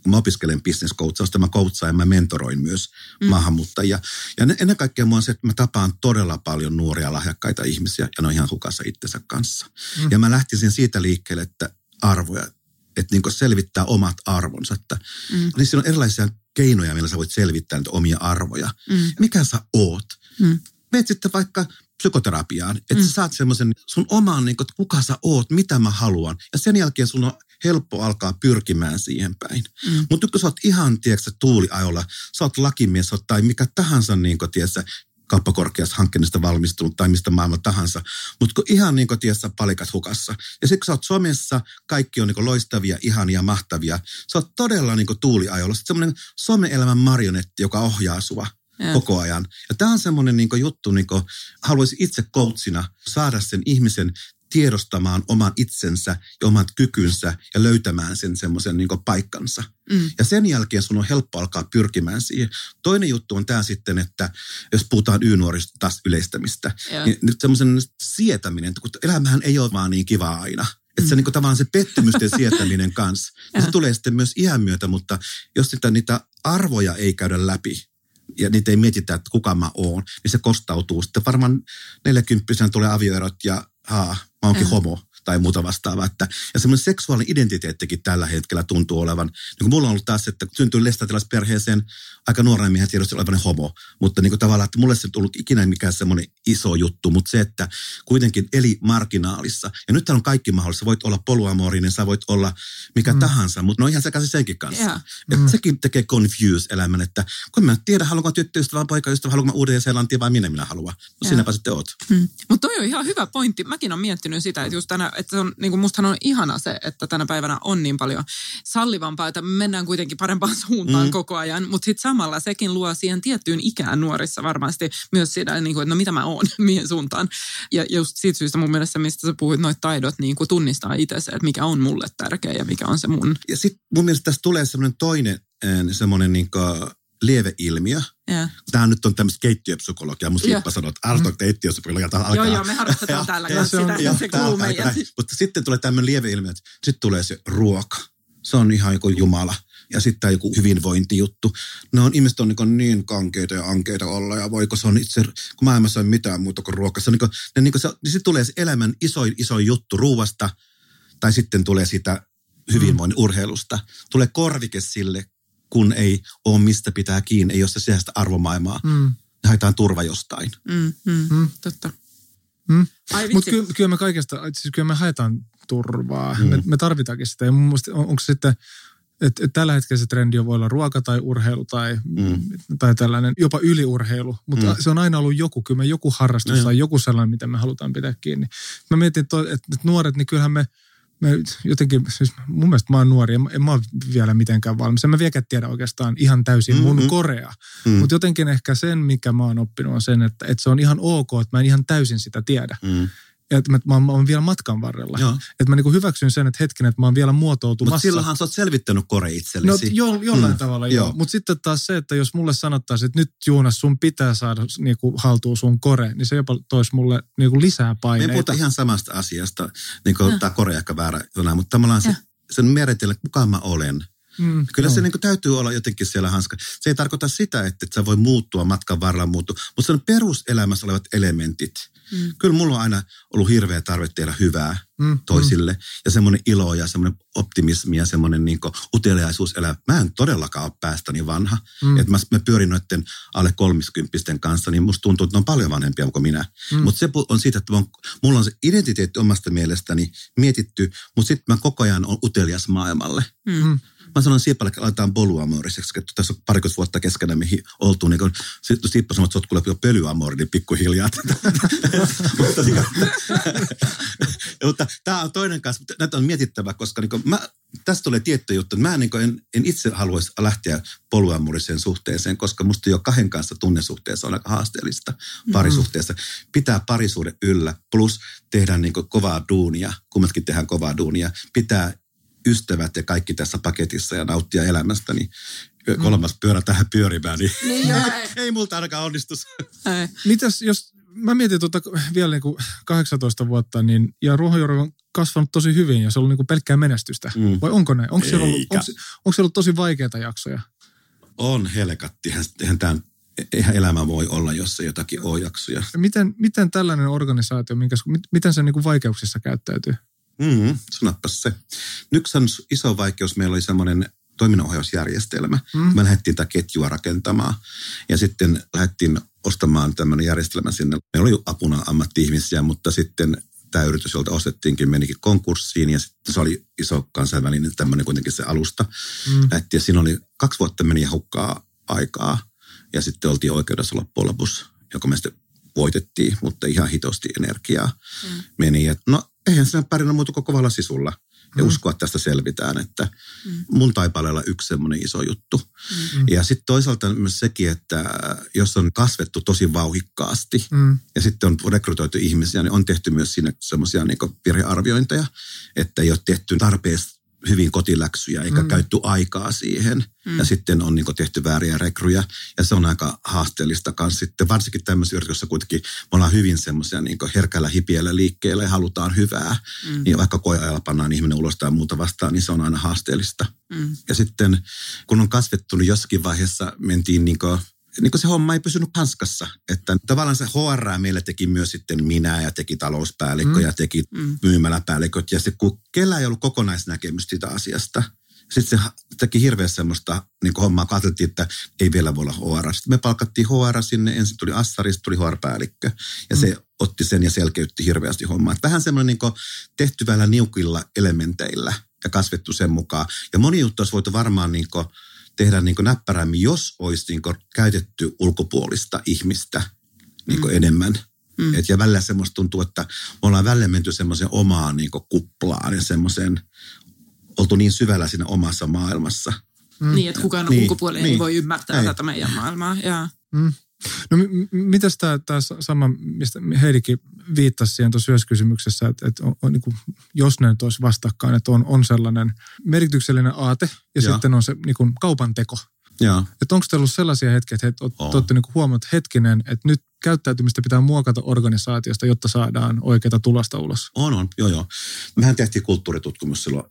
kun mä opiskelen business coachausta, mä coachaan ja mä mentoroin myös mm. maahanmuuttajia. Ja ennen kaikkea mua on se, että mä tapaan todella paljon nuoria lahjakkaita ihmisiä ja ne on ihan hukassa itsensä kanssa. Mm. Ja mä lähtisin siitä liikkeelle, että arvoja, että niin selvittää omat arvonsa. Että, mm. Niin siinä on erilaisia keinoja, millä sä voit selvittää niitä omia arvoja. Mm. Mikä sä oot? Mm. Meet sitten vaikka psykoterapiaan, että mm. sä saat semmoisen sun oman, niin kuin, että kuka sä oot, mitä mä haluan. Ja sen jälkeen sun on helppo alkaa pyrkimään siihen päin. Mm. Mutta kun sä oot ihan, tiedätkö, tuuliajolla, sä oot lakimies tai mikä tahansa, niin kuin, tiedätkö, kauppakorkeasta hankkeesta valmistunut tai mistä maailma tahansa. Mutta kun ihan niin kuin tiessä palikat hukassa. Ja sitten kun sä oot somessa, kaikki on niin loistavia, ihania, mahtavia. Sä oot todella niin tuuliajolla. Sitten semmoinen some-elämän marionetti, joka ohjaa sua ja. koko ajan. Ja tämä on semmoinen niin juttu, niin haluaisin itse coachina saada sen ihmisen tiedostamaan oman itsensä ja omat kykynsä ja löytämään sen semmoisen niin paikkansa. Mm. Ja sen jälkeen sun on helppo alkaa pyrkimään siihen. Toinen juttu on tämä sitten, että jos puhutaan Y-nuorista taas yleistämistä, yeah. niin nyt semmoisen sietäminen, kun elämähän ei ole vaan niin kivaa aina. Että se mm. niin tavallaan se pettymysten sietäminen (laughs) kanssa. Ja se tulee sitten myös iän myötä, mutta jos sitä, niitä arvoja ei käydä läpi, ja niitä ei mietitä, että kuka mä oon, niin se kostautuu. Sitten varmaan 40 tulee avioerot ja haa, mä oonkin ja. homo. Tai muuta vastaavaa. Että, ja semmoinen seksuaalinen identiteettikin tällä hetkellä tuntuu olevan. Niin kuin mulla on ollut taas, että syntyi lestatilaisperheeseen aika nuorena miehen tiedosti olevan homo, mutta niin kuin tavallaan, että mulle se ei tullut ikinä mikään semmoinen iso juttu, mutta se, että kuitenkin eli marginaalissa. Ja nyt on kaikki mahdollista. Voit olla poluamorinen, sä voit olla mikä mm. tahansa, mutta no ihan sekaisin senkin kanssa. Yeah. Että mm. sekin tekee confuse elämän, että kun mä en tiedä, haluanko tyttöystävä, poikaystävä, haluanko mä uuden seelantia vai minne minä haluan. No sinäpä sitten oot. Mm. Mutta toi on ihan hyvä pointti. Mäkin olen miettinyt sitä, että just tänä, että se on, niin kuin mustahan on ihana se, että tänä päivänä on niin paljon sallivampaa, että mennään kuitenkin parempaan (laughs) suuntaan mm. koko ajan, mutta sitten samalla sekin luo siihen tiettyyn ikään nuorissa varmasti myös sitä, niin kuin, että no mitä mä oon, (laughs) mihin suuntaan. Ja just siitä syystä mun mielestä, mistä sä puhuit, noita taidot niin kuin tunnistaa itse se, että mikä on mulle tärkeä ja mikä on se mun. Ja sitten mun mielestä tässä tulee semmoinen toinen semmoinen niin lieveilmiö. Yeah. Tämä nyt on tämmöistä keittiöpsykologiaa. Musta Jippa sanoo, että arvotaan mm. keittiöpsykologia. Alkaa. Joo, joo, me harrastetaan täällä on, sitä, se kuuluu meidän. Mutta sitten tulee tämmöinen lieveilmiö, että sitten tulee se ruoka. Se on ihan joku jumala. Ja sitten tämä joku hyvinvointijuttu. Ne on, ihmiset on niin, niin kankeita ja ankeita olla. Ja voiko se on itse, kun maailmassa ei ole mitään muuta kuin ruoka. Se on niin kuin, ne, niin kuin se, niin sitten tulee se elämän iso, iso juttu ruuasta. Tai sitten tulee sitä hyvinvoinnin mm. urheilusta. Tulee korvike sille, kun ei ole mistä pitää kiinni, ei ole se sisäistä arvomaailmaa. Mm. Haetaan turva jostain. Mm, mm, mm. Totta. Mm. Mutta kyllä, kyllä me kaikesta, siis kyllä me haetaan turvaa. Mm. Me, me tarvitaankin sitä. Ja mun mielestä on, onko sitten, että et tällä hetkellä se trendi voi olla ruoka tai urheilu tai, mm. tai tällainen, jopa yliurheilu. Mutta mm. se on aina ollut joku, kyllä me joku harrastus mm. tai joku sellainen, mitä me halutaan pitää kiinni. Mä mietin, että, että nuoret, niin kyllähän me – mä jotenkin, siis mun mielestä mä oon nuori, en, en mä ole vielä mitenkään valmis. En mä vieläkään tiedä oikeastaan ihan täysin mun mm-hmm. korea. Mm. Mutta jotenkin ehkä sen, mikä mä oon oppinut, on sen, että, että se on ihan ok, että mä en ihan täysin sitä tiedä. Mm että mä, mä, mä oon vielä matkan varrella. Joo. Että mä niinku hyväksyn sen, että hetken, että mä oon vielä muotoutumassa. Mutta silloinhan sä oot selvittänyt kore itsellesi. No jo, jollain mm. tavalla joo. joo. Mutta sitten taas se, että jos mulle sanottaisiin, että nyt Juunas sun pitää saada niinku haltuun sun kore, niin se jopa toisi mulle niinku lisää paineita. Me puhutaan ihan samasta asiasta, niin kuin tämä kore ehkä väärä sana, mutta tavallaan se, sen määritellä, kuka mä olen. Mm, Kyllä no. se niin kuin, täytyy olla jotenkin siellä hanska. Se ei tarkoita sitä, että, että sä voi muuttua matkan varrella muuttua, mutta se on peruselämässä olevat elementit – Mm. Kyllä mulla on aina ollut hirveä tarve tehdä hyvää mm. toisille. Mm. Ja semmoinen ilo ja semmoinen optimismi ja semmoinen niin uteliaisuus elää. Mä en todellakaan ole päästäni vanha. Mm. Että mä, mä pyörin noiden alle kolmiskymppisten kanssa, niin musta tuntuu, että ne on paljon vanhempia kuin minä. Mm. Mutta se on siitä, että on, mulla on se identiteetti omasta mielestäni mietitty, mutta sitten mä koko ajan on utelias maailmalle. Mm. Mä sanon Siepalle, että laitetaan poluamoriseksi, että tässä on parikymmentä vuotta keskenään mihin oltu. Niin kun, sitten Sieppa sanoi, että sä oot kuule jo pölyamori, niin pikkuhiljaa. (laughs) mutta, niin, (laughs) mutta tämä on toinen kanssa, mutta näitä on mietittävä, koska niin mä, tästä tulee tietty juttu. Mä niin en, en itse haluaisi lähteä poluamoriseen suhteeseen, koska musta jo kahden kanssa tunnesuhteessa on aika haasteellista mm-hmm. parisuhteessa. Pitää parisuuden yllä, plus tehdä niin kovaa duunia, kummatkin tehdään kovaa duunia. Pitää ystävät ja kaikki tässä paketissa ja nauttia elämästä, niin kolmas pyörä tähän pyörimään, niin, niin ei, (laughs) ei multa ainakaan onnistus. Mitäs jos, mä mietin tuota vielä niin kuin 18 vuotta, niin, ja Ruohonjuuri on kasvanut tosi hyvin ja se on ollut niin kuin pelkkää menestystä. Mm. Vai onko näin? Onko siellä, ollut, onko, onko siellä ollut tosi vaikeita jaksoja? On helkatti. Eihän tämän eihän elämä voi olla, jos se jotakin on jaksoja. Miten, miten tällainen organisaatio, minkä, miten se niin kuin vaikeuksissa käyttäytyy? Mm, sanoppas se. Yksi iso vaikeus meillä oli semmoinen toiminnanohjausjärjestelmä. Mm. Me lähdettiin tätä ketjua rakentamaan ja sitten lähdettiin ostamaan tämmöinen järjestelmä sinne. Meillä oli apuna ammatti-ihmisiä, mutta sitten tämä yritys, jolta ostettiinkin, menikin konkurssiin ja sitten se oli iso kansainvälinen tämmöinen kuitenkin se alusta. Mm. Lähti, ja siinä oli kaksi vuotta meni hukkaa aikaa ja sitten oltiin oikeudessa loppujen lopussa, joka me sitten voitettiin, mutta ihan hitosti energiaa mm. meni. Ja no eihän siinä pärjää muuta kuin kovalla sisulla ja mm. uskoa, että tästä selvitään. Että mm. mun taipaleella yksi semmoinen iso juttu. Mm. Ja sitten toisaalta myös sekin, että jos on kasvettu tosi vauhikkaasti mm. ja sitten on rekrytoitu ihmisiä, niin on tehty myös siinä semmoisia niin virhearviointeja, että ei ole tehty tarpeeksi hyvin kotiläksyjä eikä mm. käytty aikaa siihen. Mm. Ja sitten on niin tehty vääriä rekryjä ja se on aika haasteellista kanssa sitten. Varsinkin tämmöisessä yrityksessä kuitenkin me ollaan hyvin semmoisia niin herkällä hipiellä liikkeellä ja halutaan hyvää. Mm. Niin vaikka koeajalla pannaan ihminen ulos tai muuta vastaan, niin se on aina haasteellista. Mm. Ja sitten kun on kasvettu, niin jossakin vaiheessa mentiin niin niin kuin se homma ei pysynyt hanskassa. Että tavallaan se HR meille teki myös sitten minä ja teki talouspäällikkö mm. ja teki mm. myymäläpäälliköt. Ja se, kun kellä ei ollut kokonaisnäkemystä siitä asiasta, sitten se teki hirveästi semmoista niin hommaa, katsottiin, että ei vielä voi olla HR. Sitten me palkattiin HR sinne, ensin tuli Assari, sitten tuli HR-päällikkö. Ja mm. se otti sen ja selkeytti hirveästi hommaa. Että vähän semmoinen niin tehty vielä niukilla elementeillä ja kasvettu sen mukaan. Ja moni juttu olisi voitu varmaan niin kuin, tehdä niin näppärämmin, jos olisi niin käytetty ulkopuolista ihmistä niin mm. enemmän. Mm. Et ja välillä semmoista tuntuu, että me ollaan välillä menty semmoiseen omaan niin kuplaan ja semmoiseen, oltu niin syvällä siinä omassa maailmassa. Mm. Niin, että kukaan niin, ulkopuolinen niin, ei voi ymmärtää ei. tätä meidän maailmaa. Ja. Mm. No m- mitäs tämä sama, mistä Heidikin viittasi siihen tuossa kysymyksessä, että, että on, on, niin kuin, jos ne nyt olisi vastakkain, että on, on sellainen merkityksellinen aate ja, ja. sitten on se niin kuin, kaupan teko. Ja. Että onko teillä ollut sellaisia hetkiä, että te olette niin huomannut hetkinen, että nyt käyttäytymistä pitää muokata organisaatiosta, jotta saadaan oikeita tulosta ulos? On, on, joo joo. Mehän tehtiin kulttuuritutkimus silloin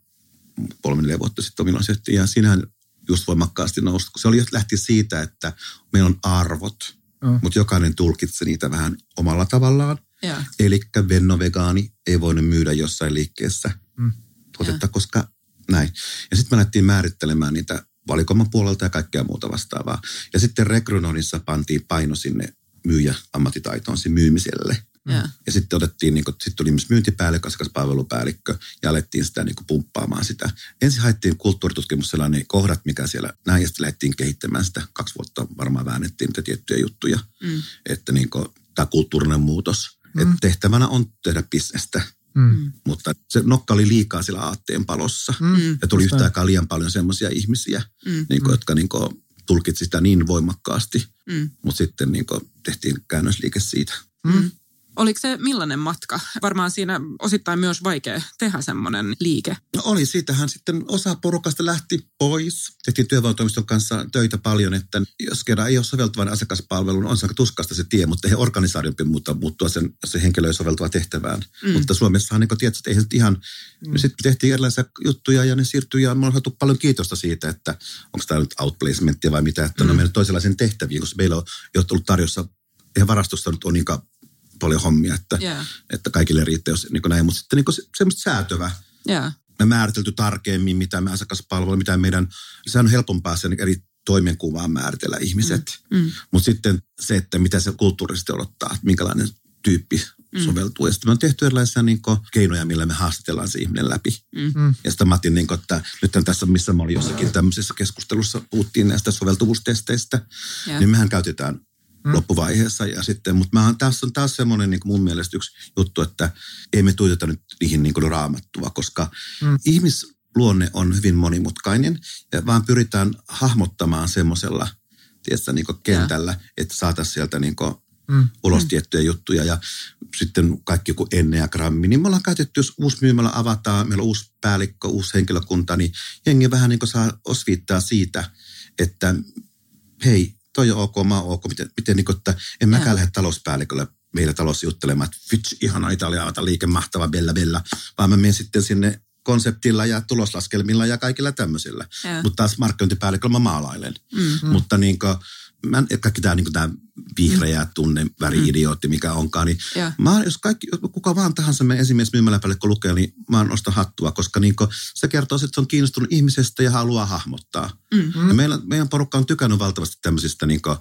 kolme neljä vuotta sitten ominaisesti ja siinähän just voimakkaasti nousi, kun se oli, lähti siitä, että meillä on arvot, mm. mutta jokainen tulkitsi niitä vähän omalla tavallaan. Yeah. Eli venno-vegaani ei voinut myydä jossain liikkeessä mm. tuotetta, yeah. koska näin. Ja sitten me lähdettiin määrittelemään niitä valikoiman puolelta ja kaikkea muuta vastaavaa. Ja sitten rekrynoinnissa pantiin paino sinne myyjä ammattitaitoon, sinne myymiselle. Yeah. Ja sitten otettiin, niin sitten tuli myös myyntipäällikkö, asiakaspalvelupäällikkö ja alettiin sitä niin kuin pumppaamaan sitä. Ensin haettiin kulttuuritutkimus sellainen kohdat, mikä siellä näin, ja sitten lähdettiin kehittämään sitä. Kaksi vuotta varmaan väännettiin niitä tiettyjä juttuja, mm. että niin kuin, tämä kulttuurinen muutos. Mm. Että tehtävänä on tehdä bisnestä. Mm. Mutta se nokka oli liikaa sillä aatteen palossa. Mm. Ja tuli yhtä aikaa liian paljon semmoisia ihmisiä, mm. niin kuin, jotka niin kuin, tulkitsi sitä niin voimakkaasti. Mm. Mutta sitten niin kuin, tehtiin käännösliike siitä. Mm. Oliko se millainen matka? Varmaan siinä osittain myös vaikea tehdä semmoinen liike. No oli, siitähän sitten osa porukasta lähti pois. Tehtiin työvoimatoimiston kanssa töitä paljon, että jos kerran ei ole soveltuvan asiakaspalvelun, on se aika tuskasta se tie, mutta he organisaation muuttua, muuttua sen, se henkilö soveltuva tehtävään. Mm. Mutta Suomessahan niin tietysti, että ei se ihan, mm. sitten tehtiin erilaisia juttuja ja ne siirtyi ja me on saatu paljon kiitosta siitä, että onko tämä nyt outplacementtia vai mitä, että mm. on mennyt toisenlaisiin tehtäviin, koska meillä on jo tullut tarjossa ihan varastossa nyt on niin paljon hommia, että, yeah. että kaikille riittää, jos niin näin. Mutta sitten niin semmoista säätövä. Yeah. Me määritelty tarkemmin, mitä me asiakaspalvelu, mitä meidän, sehän on helpompaa sen eri toimenkuvaan määritellä ihmiset. Mm. Mm. Mutta sitten se, että mitä se kulttuurisesti odottaa, että minkälainen tyyppi mm. soveltuu. Ja sitten me on tehty erilaisia niin kuin, keinoja, millä me haastatellaan se ihminen läpi. Mm. mm. Ja sitten mä otin, niin kuin, että nyt tässä, missä mä olin jossakin tämmöisessä keskustelussa, puhuttiin näistä soveltuvuustesteistä, yeah. niin mehän käytetään mm. loppuvaiheessa. Ja sitten, mutta mä, tässä on taas semmoinen niin mun mielestä yksi juttu, että ei me tuijota nyt niihin niin kuin raamattua, koska mm. ihmisluonne on hyvin monimutkainen ja vaan pyritään hahmottamaan semmoisella tiedätkö, niin kentällä, yeah. että saataisiin sieltä niin kuin mm. ulos mm. tiettyjä juttuja. Ja sitten kaikki joku enneagrammi, niin me ollaan käytetty, jos uusi myymällä avataan, meillä on uusi päällikkö, uusi henkilökunta, niin jengi vähän niin kuin saa osviittaa siitä, että hei, toi on ok, mä oon ok. Miten, miten niin kuin, että en mäkään lähde talouspäällikölle meillä talossa juttelemaan, että vitsi, ihana Italia, liike, mahtava, bella, bella. Vaan mä menen sitten sinne konseptilla ja tuloslaskelmilla ja kaikilla tämmöisillä. Mutta taas markkinointipäälliköllä mä maalailen. Mm-hmm. Mutta niin kuin, mä en, kaikki tämä niin tämä vihreä mm. tunne, väri-idiootti, mikä onkaan, niin yeah. mä, jos kaikki, kuka vaan tahansa me esimies myymäläpälle, kun lukee, niin mä nostan hattua, koska niin se kertoo, että se on kiinnostunut ihmisestä ja haluaa hahmottaa. Mm-hmm. Ja meillä, meidän porukka on tykännyt valtavasti tämmöisistä niin kuin,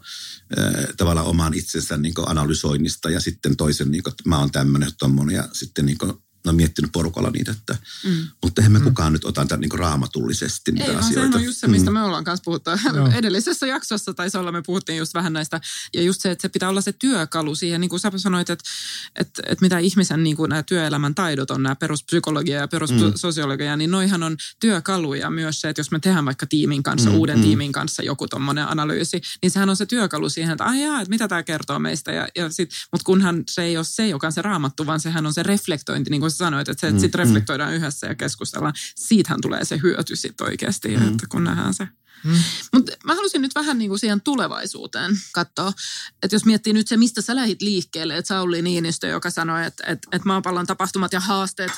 äh, tavallaan oman itsensä niin analysoinnista ja sitten toisen, niin että mä oon tämmöinen, tommonen ja sitten niin on miettinyt porukalla niitä, että, mm. mutta eihän me mm. kukaan nyt ota niin raamatullisesti niitä Ei, asioita. Ei, on just se, mistä mm. me ollaan kanssa puhuttu (laughs) edellisessä jaksossa, tai se olla me puhuttiin just vähän näistä, ja just se, että se pitää olla se työkalu siihen, niin kuin sä sanoit, että, että, että mitä ihmisen niin kuin nämä työelämän taidot on, nämä peruspsykologia ja perussosiologia, mm. niin noihan on työkaluja myös se, että jos me tehdään vaikka tiimin kanssa, mm. uuden mm. tiimin kanssa joku tuommoinen analyysi, niin sehän on se työkalu siihen, että aijaa, että mitä tämä kertoo meistä, ja, ja sit, mutta kunhan se ei ole se, joka on se raamattu, vaan sehän on se reflektointi, niin kuin sanoit, että se, että mm, sitten mm. reflektoidaan yhdessä ja keskustellaan. Siitähän tulee se hyöty sitten oikeasti, mm. että kun nähdään se. Mm. Mutta mä halusin nyt vähän niin kuin siihen tulevaisuuteen katsoa, että jos miettii nyt se, mistä sä lähit liikkeelle, että Sauli Niinistö, joka sanoi, että, että, että maapallon tapahtumat ja haasteet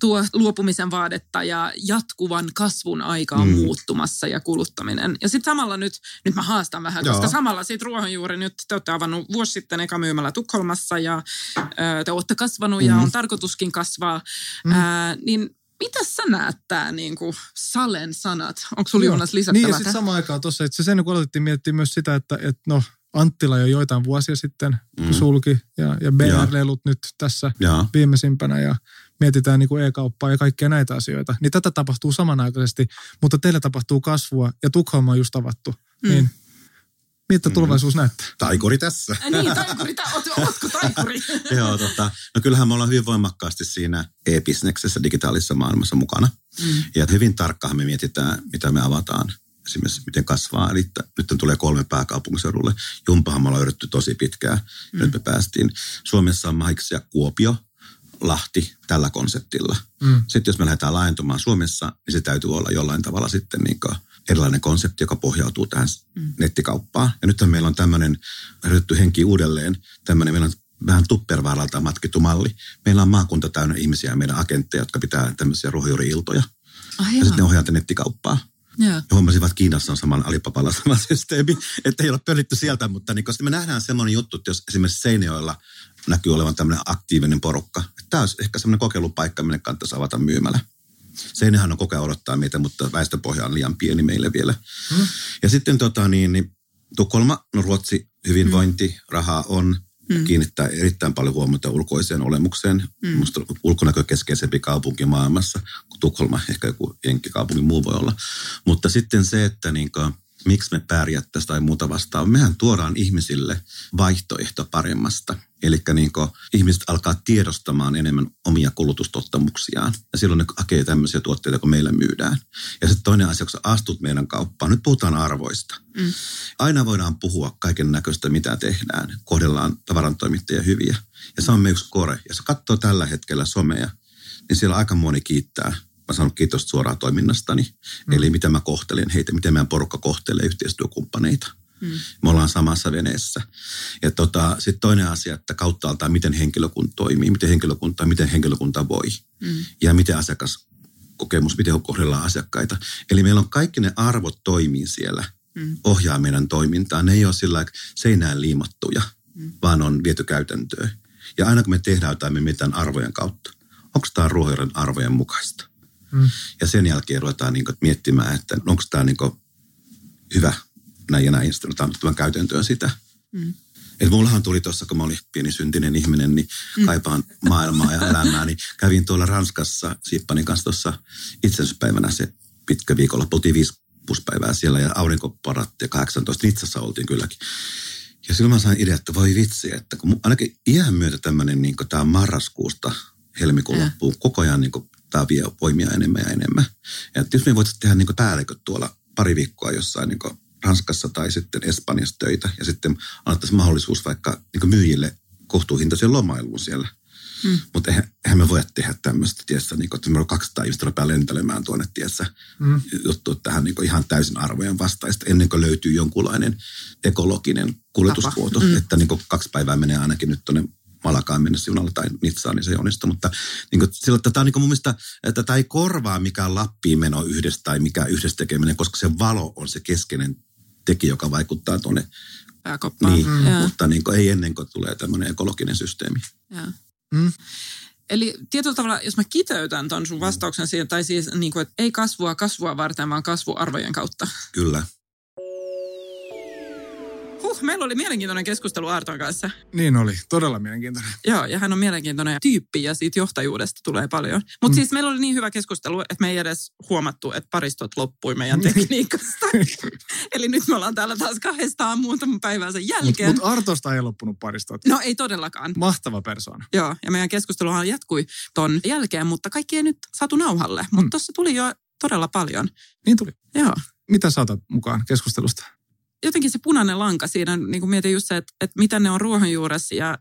tuo luopumisen vaadetta ja jatkuvan kasvun aika on mm. muuttumassa ja kuluttaminen. Ja sitten samalla nyt, nyt mä haastan vähän, Joo. koska samalla siitä ruohonjuuri nyt te olette avannut vuosi sitten eka myymällä Tukholmassa ja ö, te olette kasvanut mm. ja on tarkoituskin kasvaa, mm. ää, niin mitä sä näet tää niin kuin Salen sanat? Onko sulla Jonas lisättävää? Niin ja sitten samaan aikaan tuossa, että se sen kun aloitettiin miettiä myös sitä, että, että no Anttila jo joitain vuosia sitten mm. sulki ja, ja BR-lelut nyt tässä ja. viimeisimpänä ja mietitään niin kuin e-kauppaa ja kaikkea näitä asioita. Niin tätä tapahtuu samanaikaisesti, mutta teillä tapahtuu kasvua ja Tukholma on just avattu. Mm. Niin Miltä mm. tulevaisuus mm. näyttää? Taikuri tässä. Äh, niin, taikuri. Ootko taikuri? (laughs) Joo, tota, no kyllähän me ollaan hyvin voimakkaasti siinä e-bisneksessä, digitaalisessa maailmassa mukana. Mm. Ja hyvin tarkkaan me mietitään, mitä me avataan esimerkiksi miten kasvaa. Eli nyt tulee kolme pääkaupunkiseudulle. Jumpahan me ollaan yritetty tosi pitkään. Mm. Nyt me päästiin. Suomessa on Mahiksi ja Kuopio, Lahti tällä konseptilla. Mm. Sitten jos me lähdetään laajentumaan Suomessa, niin se täytyy olla jollain tavalla sitten niin erilainen konsepti, joka pohjautuu tähän mm. nettikauppaan. Ja nyt meillä on tämmöinen ryhdytty henki uudelleen, tämmöinen meillä on vähän tuppervaaralta matkittu malli. Meillä on maakunta täynnä ihmisiä, meidän agentteja, jotka pitää tämmöisiä ruohonjuuri-iltoja. Oh, ja sitten ne ohjaa nettikauppaa. Ja huomasin, että Kiinassa on saman Alipapalla (laughs) sama systeemi, että ei ole pöllitty sieltä, mutta niin, koska me nähdään semmoinen juttu, että jos esimerkiksi Seinäjoella näkyy olevan tämmöinen aktiivinen porukka, että tämä olisi ehkä semmoinen kokeilupaikka, minne kannattaisi avata myymällä. Seinähän on kokea odottaa meitä, mutta väestöpohja on liian pieni meille vielä. Hmm. Ja sitten tota, niin, niin, Tukholma, no Ruotsi, hyvinvointi, hmm. rahaa on, mm. kiinnittää erittäin paljon huomiota ulkoiseen olemukseen. Mm. Minusta ulkonäkö keskeisempi kaupunki maailmassa, kuin Tukholma, ehkä joku jenkkikaupunki muu voi olla. Mutta sitten se, että niin kuin, miksi me pärjättäisiin tai muuta vastaan. Mehän tuodaan ihmisille vaihtoehto paremmasta. Eli niin ihmiset alkaa tiedostamaan enemmän omia kulutustottamuksiaan. Ja silloin ne hakee tämmöisiä tuotteita, kun meillä myydään. Ja sitten toinen asia, kun sä astut meidän kauppaan, nyt puhutaan arvoista. Mm. Aina voidaan puhua kaiken näköistä, mitä tehdään. Kohdellaan tavarantoimittajia hyviä. Ja se on me yksi kore. Ja se katsoo tällä hetkellä somea, niin siellä aika moni kiittää mä sanon kiitos suoraan toiminnastani. Mm. Eli miten mä kohtelen heitä, miten meidän porukka kohtelee yhteistyökumppaneita. Mm. Me ollaan samassa veneessä. Ja tota, sitten toinen asia, että kauttaaltaan miten henkilökunta toimii, miten henkilökunta, miten henkilökunta voi. Mm. Ja miten asiakas kokemus, miten kohdellaan asiakkaita. Eli meillä on kaikki ne arvot toimii siellä, mm. ohjaa meidän toimintaa. Ne ei ole sillä seinään liimattuja, mm. vaan on viety käytäntöön. Ja aina kun me tehdään jotain, me mietitään arvojen kautta. Onko tämä ruohonjuuren arvojen mukaista? Mm. Ja sen jälkeen ruvetaan niin kuin miettimään, että onko tämä niin hyvä näin ja näin. Sitten ruvetaan käytäntöön sitä. Mm. Et mullahan tuli tuossa, kun mä olin pieni syntinen ihminen, niin mm. kaipaan maailmaa ja elämää, niin kävin tuolla Ranskassa Sippanin kanssa tuossa itsenäisyyspäivänä se pitkä viikolla. Oltiin viisi puspäivää siellä ja aurinkoparat ja 18 Nitsassa oltiin kylläkin. Ja silloin mä sain idea, että voi vitsi, että kun ainakin iän myötä tämmöinen niin tämä marraskuusta helmikuun loppuun koko ajan niin ottaa vie voimia enemmän ja enemmän. Ja jos me voitaisiin tehdä niin päälliköt tuolla pari viikkoa jossain niin Ranskassa tai sitten Espanjassa töitä ja sitten annettaisiin mahdollisuus vaikka niin myyjille kohtuuhintaisen lomailuun siellä. Mm. Mutta eihän, eihän me voida tehdä tämmöistä, tiessä, niin kuin, että meillä on 200 ihmistä rupeaa lentelemään tuonne, tiessä, mm. juttu tähän niin ihan täysin arvojen vastaista, ennen kuin löytyy jonkunlainen ekologinen kuljetusvuoto, mm. että niin kaksi päivää menee ainakin nyt tuonne Malakaan mennessä junalla tai Nitsaan, niin se ei onnistu. Mutta niin kuin, sillä, on niin kuin mun mielestä, että tämä ei korvaa mikään Lappiin meno yhdessä tai mikä yhdessä tekeminen, koska se valo on se keskeinen tekijä, joka vaikuttaa tuonne pääkoppaan. Niin, mm. mutta niin kuin, ei ennen kuin tulee tämmöinen ekologinen systeemi. Ja. Mm. Eli tietyllä tavalla, jos mä kiteytän ton sun vastauksen siihen, tai siis niin kuin, että ei kasvua kasvua varten, vaan kasvuarvojen kautta. Kyllä. Meillä oli mielenkiintoinen keskustelu Arton kanssa. Niin oli, todella mielenkiintoinen. Joo, ja hän on mielenkiintoinen tyyppi ja siitä johtajuudesta tulee paljon. Mutta mm. siis meillä oli niin hyvä keskustelu, että me ei edes huomattu, että paristot loppui meidän (laughs) tekniikasta. (laughs) Eli nyt me ollaan täällä taas kahdestaan muutaman päivän sen jälkeen. Mutta mut Artosta ei loppunut paristot. No ei todellakaan. Mahtava persoona. Joo, ja meidän keskusteluhan jatkui ton jälkeen, mutta kaikki ei nyt saatu nauhalle. Mutta mm. tuossa tuli jo todella paljon. Niin tuli. Joo. Mitä saatat mukaan keskustelusta? Jotenkin se punainen lanka siinä, niin kuin mietin just se, että, että mitä ne on ruohonjuuressa ja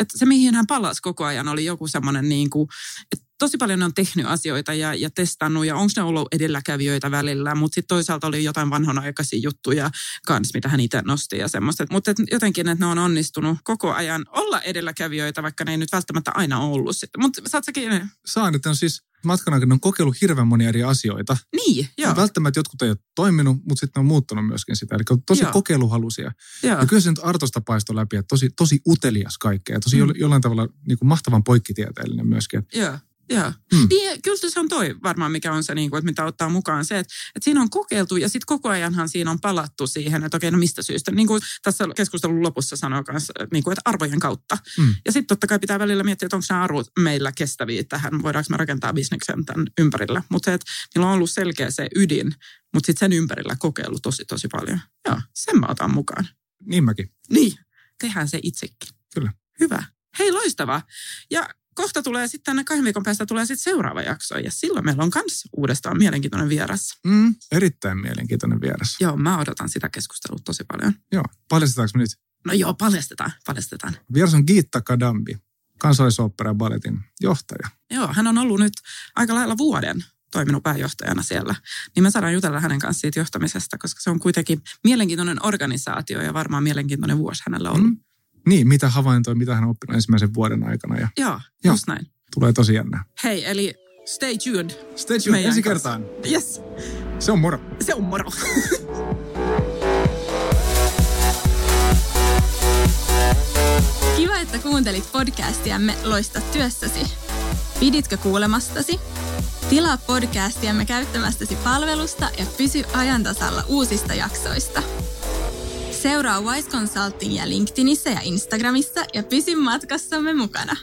että se mihin hän palasi koko ajan oli joku semmoinen niin kuin, että tosi paljon ne on tehnyt asioita ja, ja testannut ja onko ne ollut edelläkävijöitä välillä, mutta sitten toisaalta oli jotain vanhanaikaisia juttuja kanssa, mitä hän itse nosti ja semmoista. Mutta jotenkin, että ne on onnistunut koko ajan olla edelläkävijöitä, vaikka ne ei nyt välttämättä aina ollut. Mutta saat säkin... Saan, että on siis matkan aikana on kokeillut hirveän monia eri asioita. Niin, joo. Ja välttämättä jotkut ei ole toiminut, mutta sitten on muuttanut myöskin sitä. Eli on tosi joo. kokeiluhalusia. Joo. Ja kyllä se nyt Artosta paistoi läpi, että tosi, tosi utelias kaikkea. Tosi mm. jollain tavalla niin kuin mahtavan poikkitieteellinen myöskin. Joo. Joo. Hmm. Niin, kyllä se on toi varmaan, mikä on se, niin kuin, että mitä ottaa mukaan se, että, että siinä on kokeiltu ja sitten koko ajanhan siinä on palattu siihen, että okei, no mistä syystä. Niin kuin tässä keskustelun lopussa sanoo kanssa, niin kuin, että arvojen kautta. Hmm. Ja sitten totta kai pitää välillä miettiä, että onko nämä arvot meillä kestäviä tähän, voidaanko me rakentaa bisneksen tämän ympärillä. Mutta se, että meillä on ollut selkeä se ydin, mutta sitten sen ympärillä kokeilu tosi, tosi paljon. Joo, sen mä otan mukaan. Niin mäkin. Niin, tehdään se itsekin. Kyllä. Hyvä. Hei, loistavaa. Ja kohta tulee sitten tänne kahden viikon päästä tulee sitten seuraava jakso ja silloin meillä on myös uudestaan mielenkiintoinen vieras. Mm, erittäin mielenkiintoinen vieras. Joo, mä odotan sitä keskustelua tosi paljon. Joo, paljastetaanko me nyt? No joo, paljastetaan, paljastetaan. Vieras on Giitta Kadambi, kansallisopera balletin johtaja. Joo, hän on ollut nyt aika lailla vuoden toiminut pääjohtajana siellä, niin me saadaan jutella hänen kanssa siitä johtamisesta, koska se on kuitenkin mielenkiintoinen organisaatio ja varmaan mielenkiintoinen vuosi hänellä ollut. Mm. Niin, mitä havaintoja, mitä hän on oppinut ensimmäisen vuoden aikana. Ja, Joo, Joo, just näin. Tulee tosi jännä. Hei, eli stay tuned. Stay tuned, ensi kertaan. Yes. Se on moro. Se on moro. (laughs) Kiva, että kuuntelit podcastiamme Loista työssäsi. Piditkö kuulemastasi? Tilaa podcastiamme käyttämästäsi palvelusta ja pysy ajantasalla uusista jaksoista. Seuraa Wise Consultingia LinkedInissä ja Instagramissa ja pysy matkassamme mukana.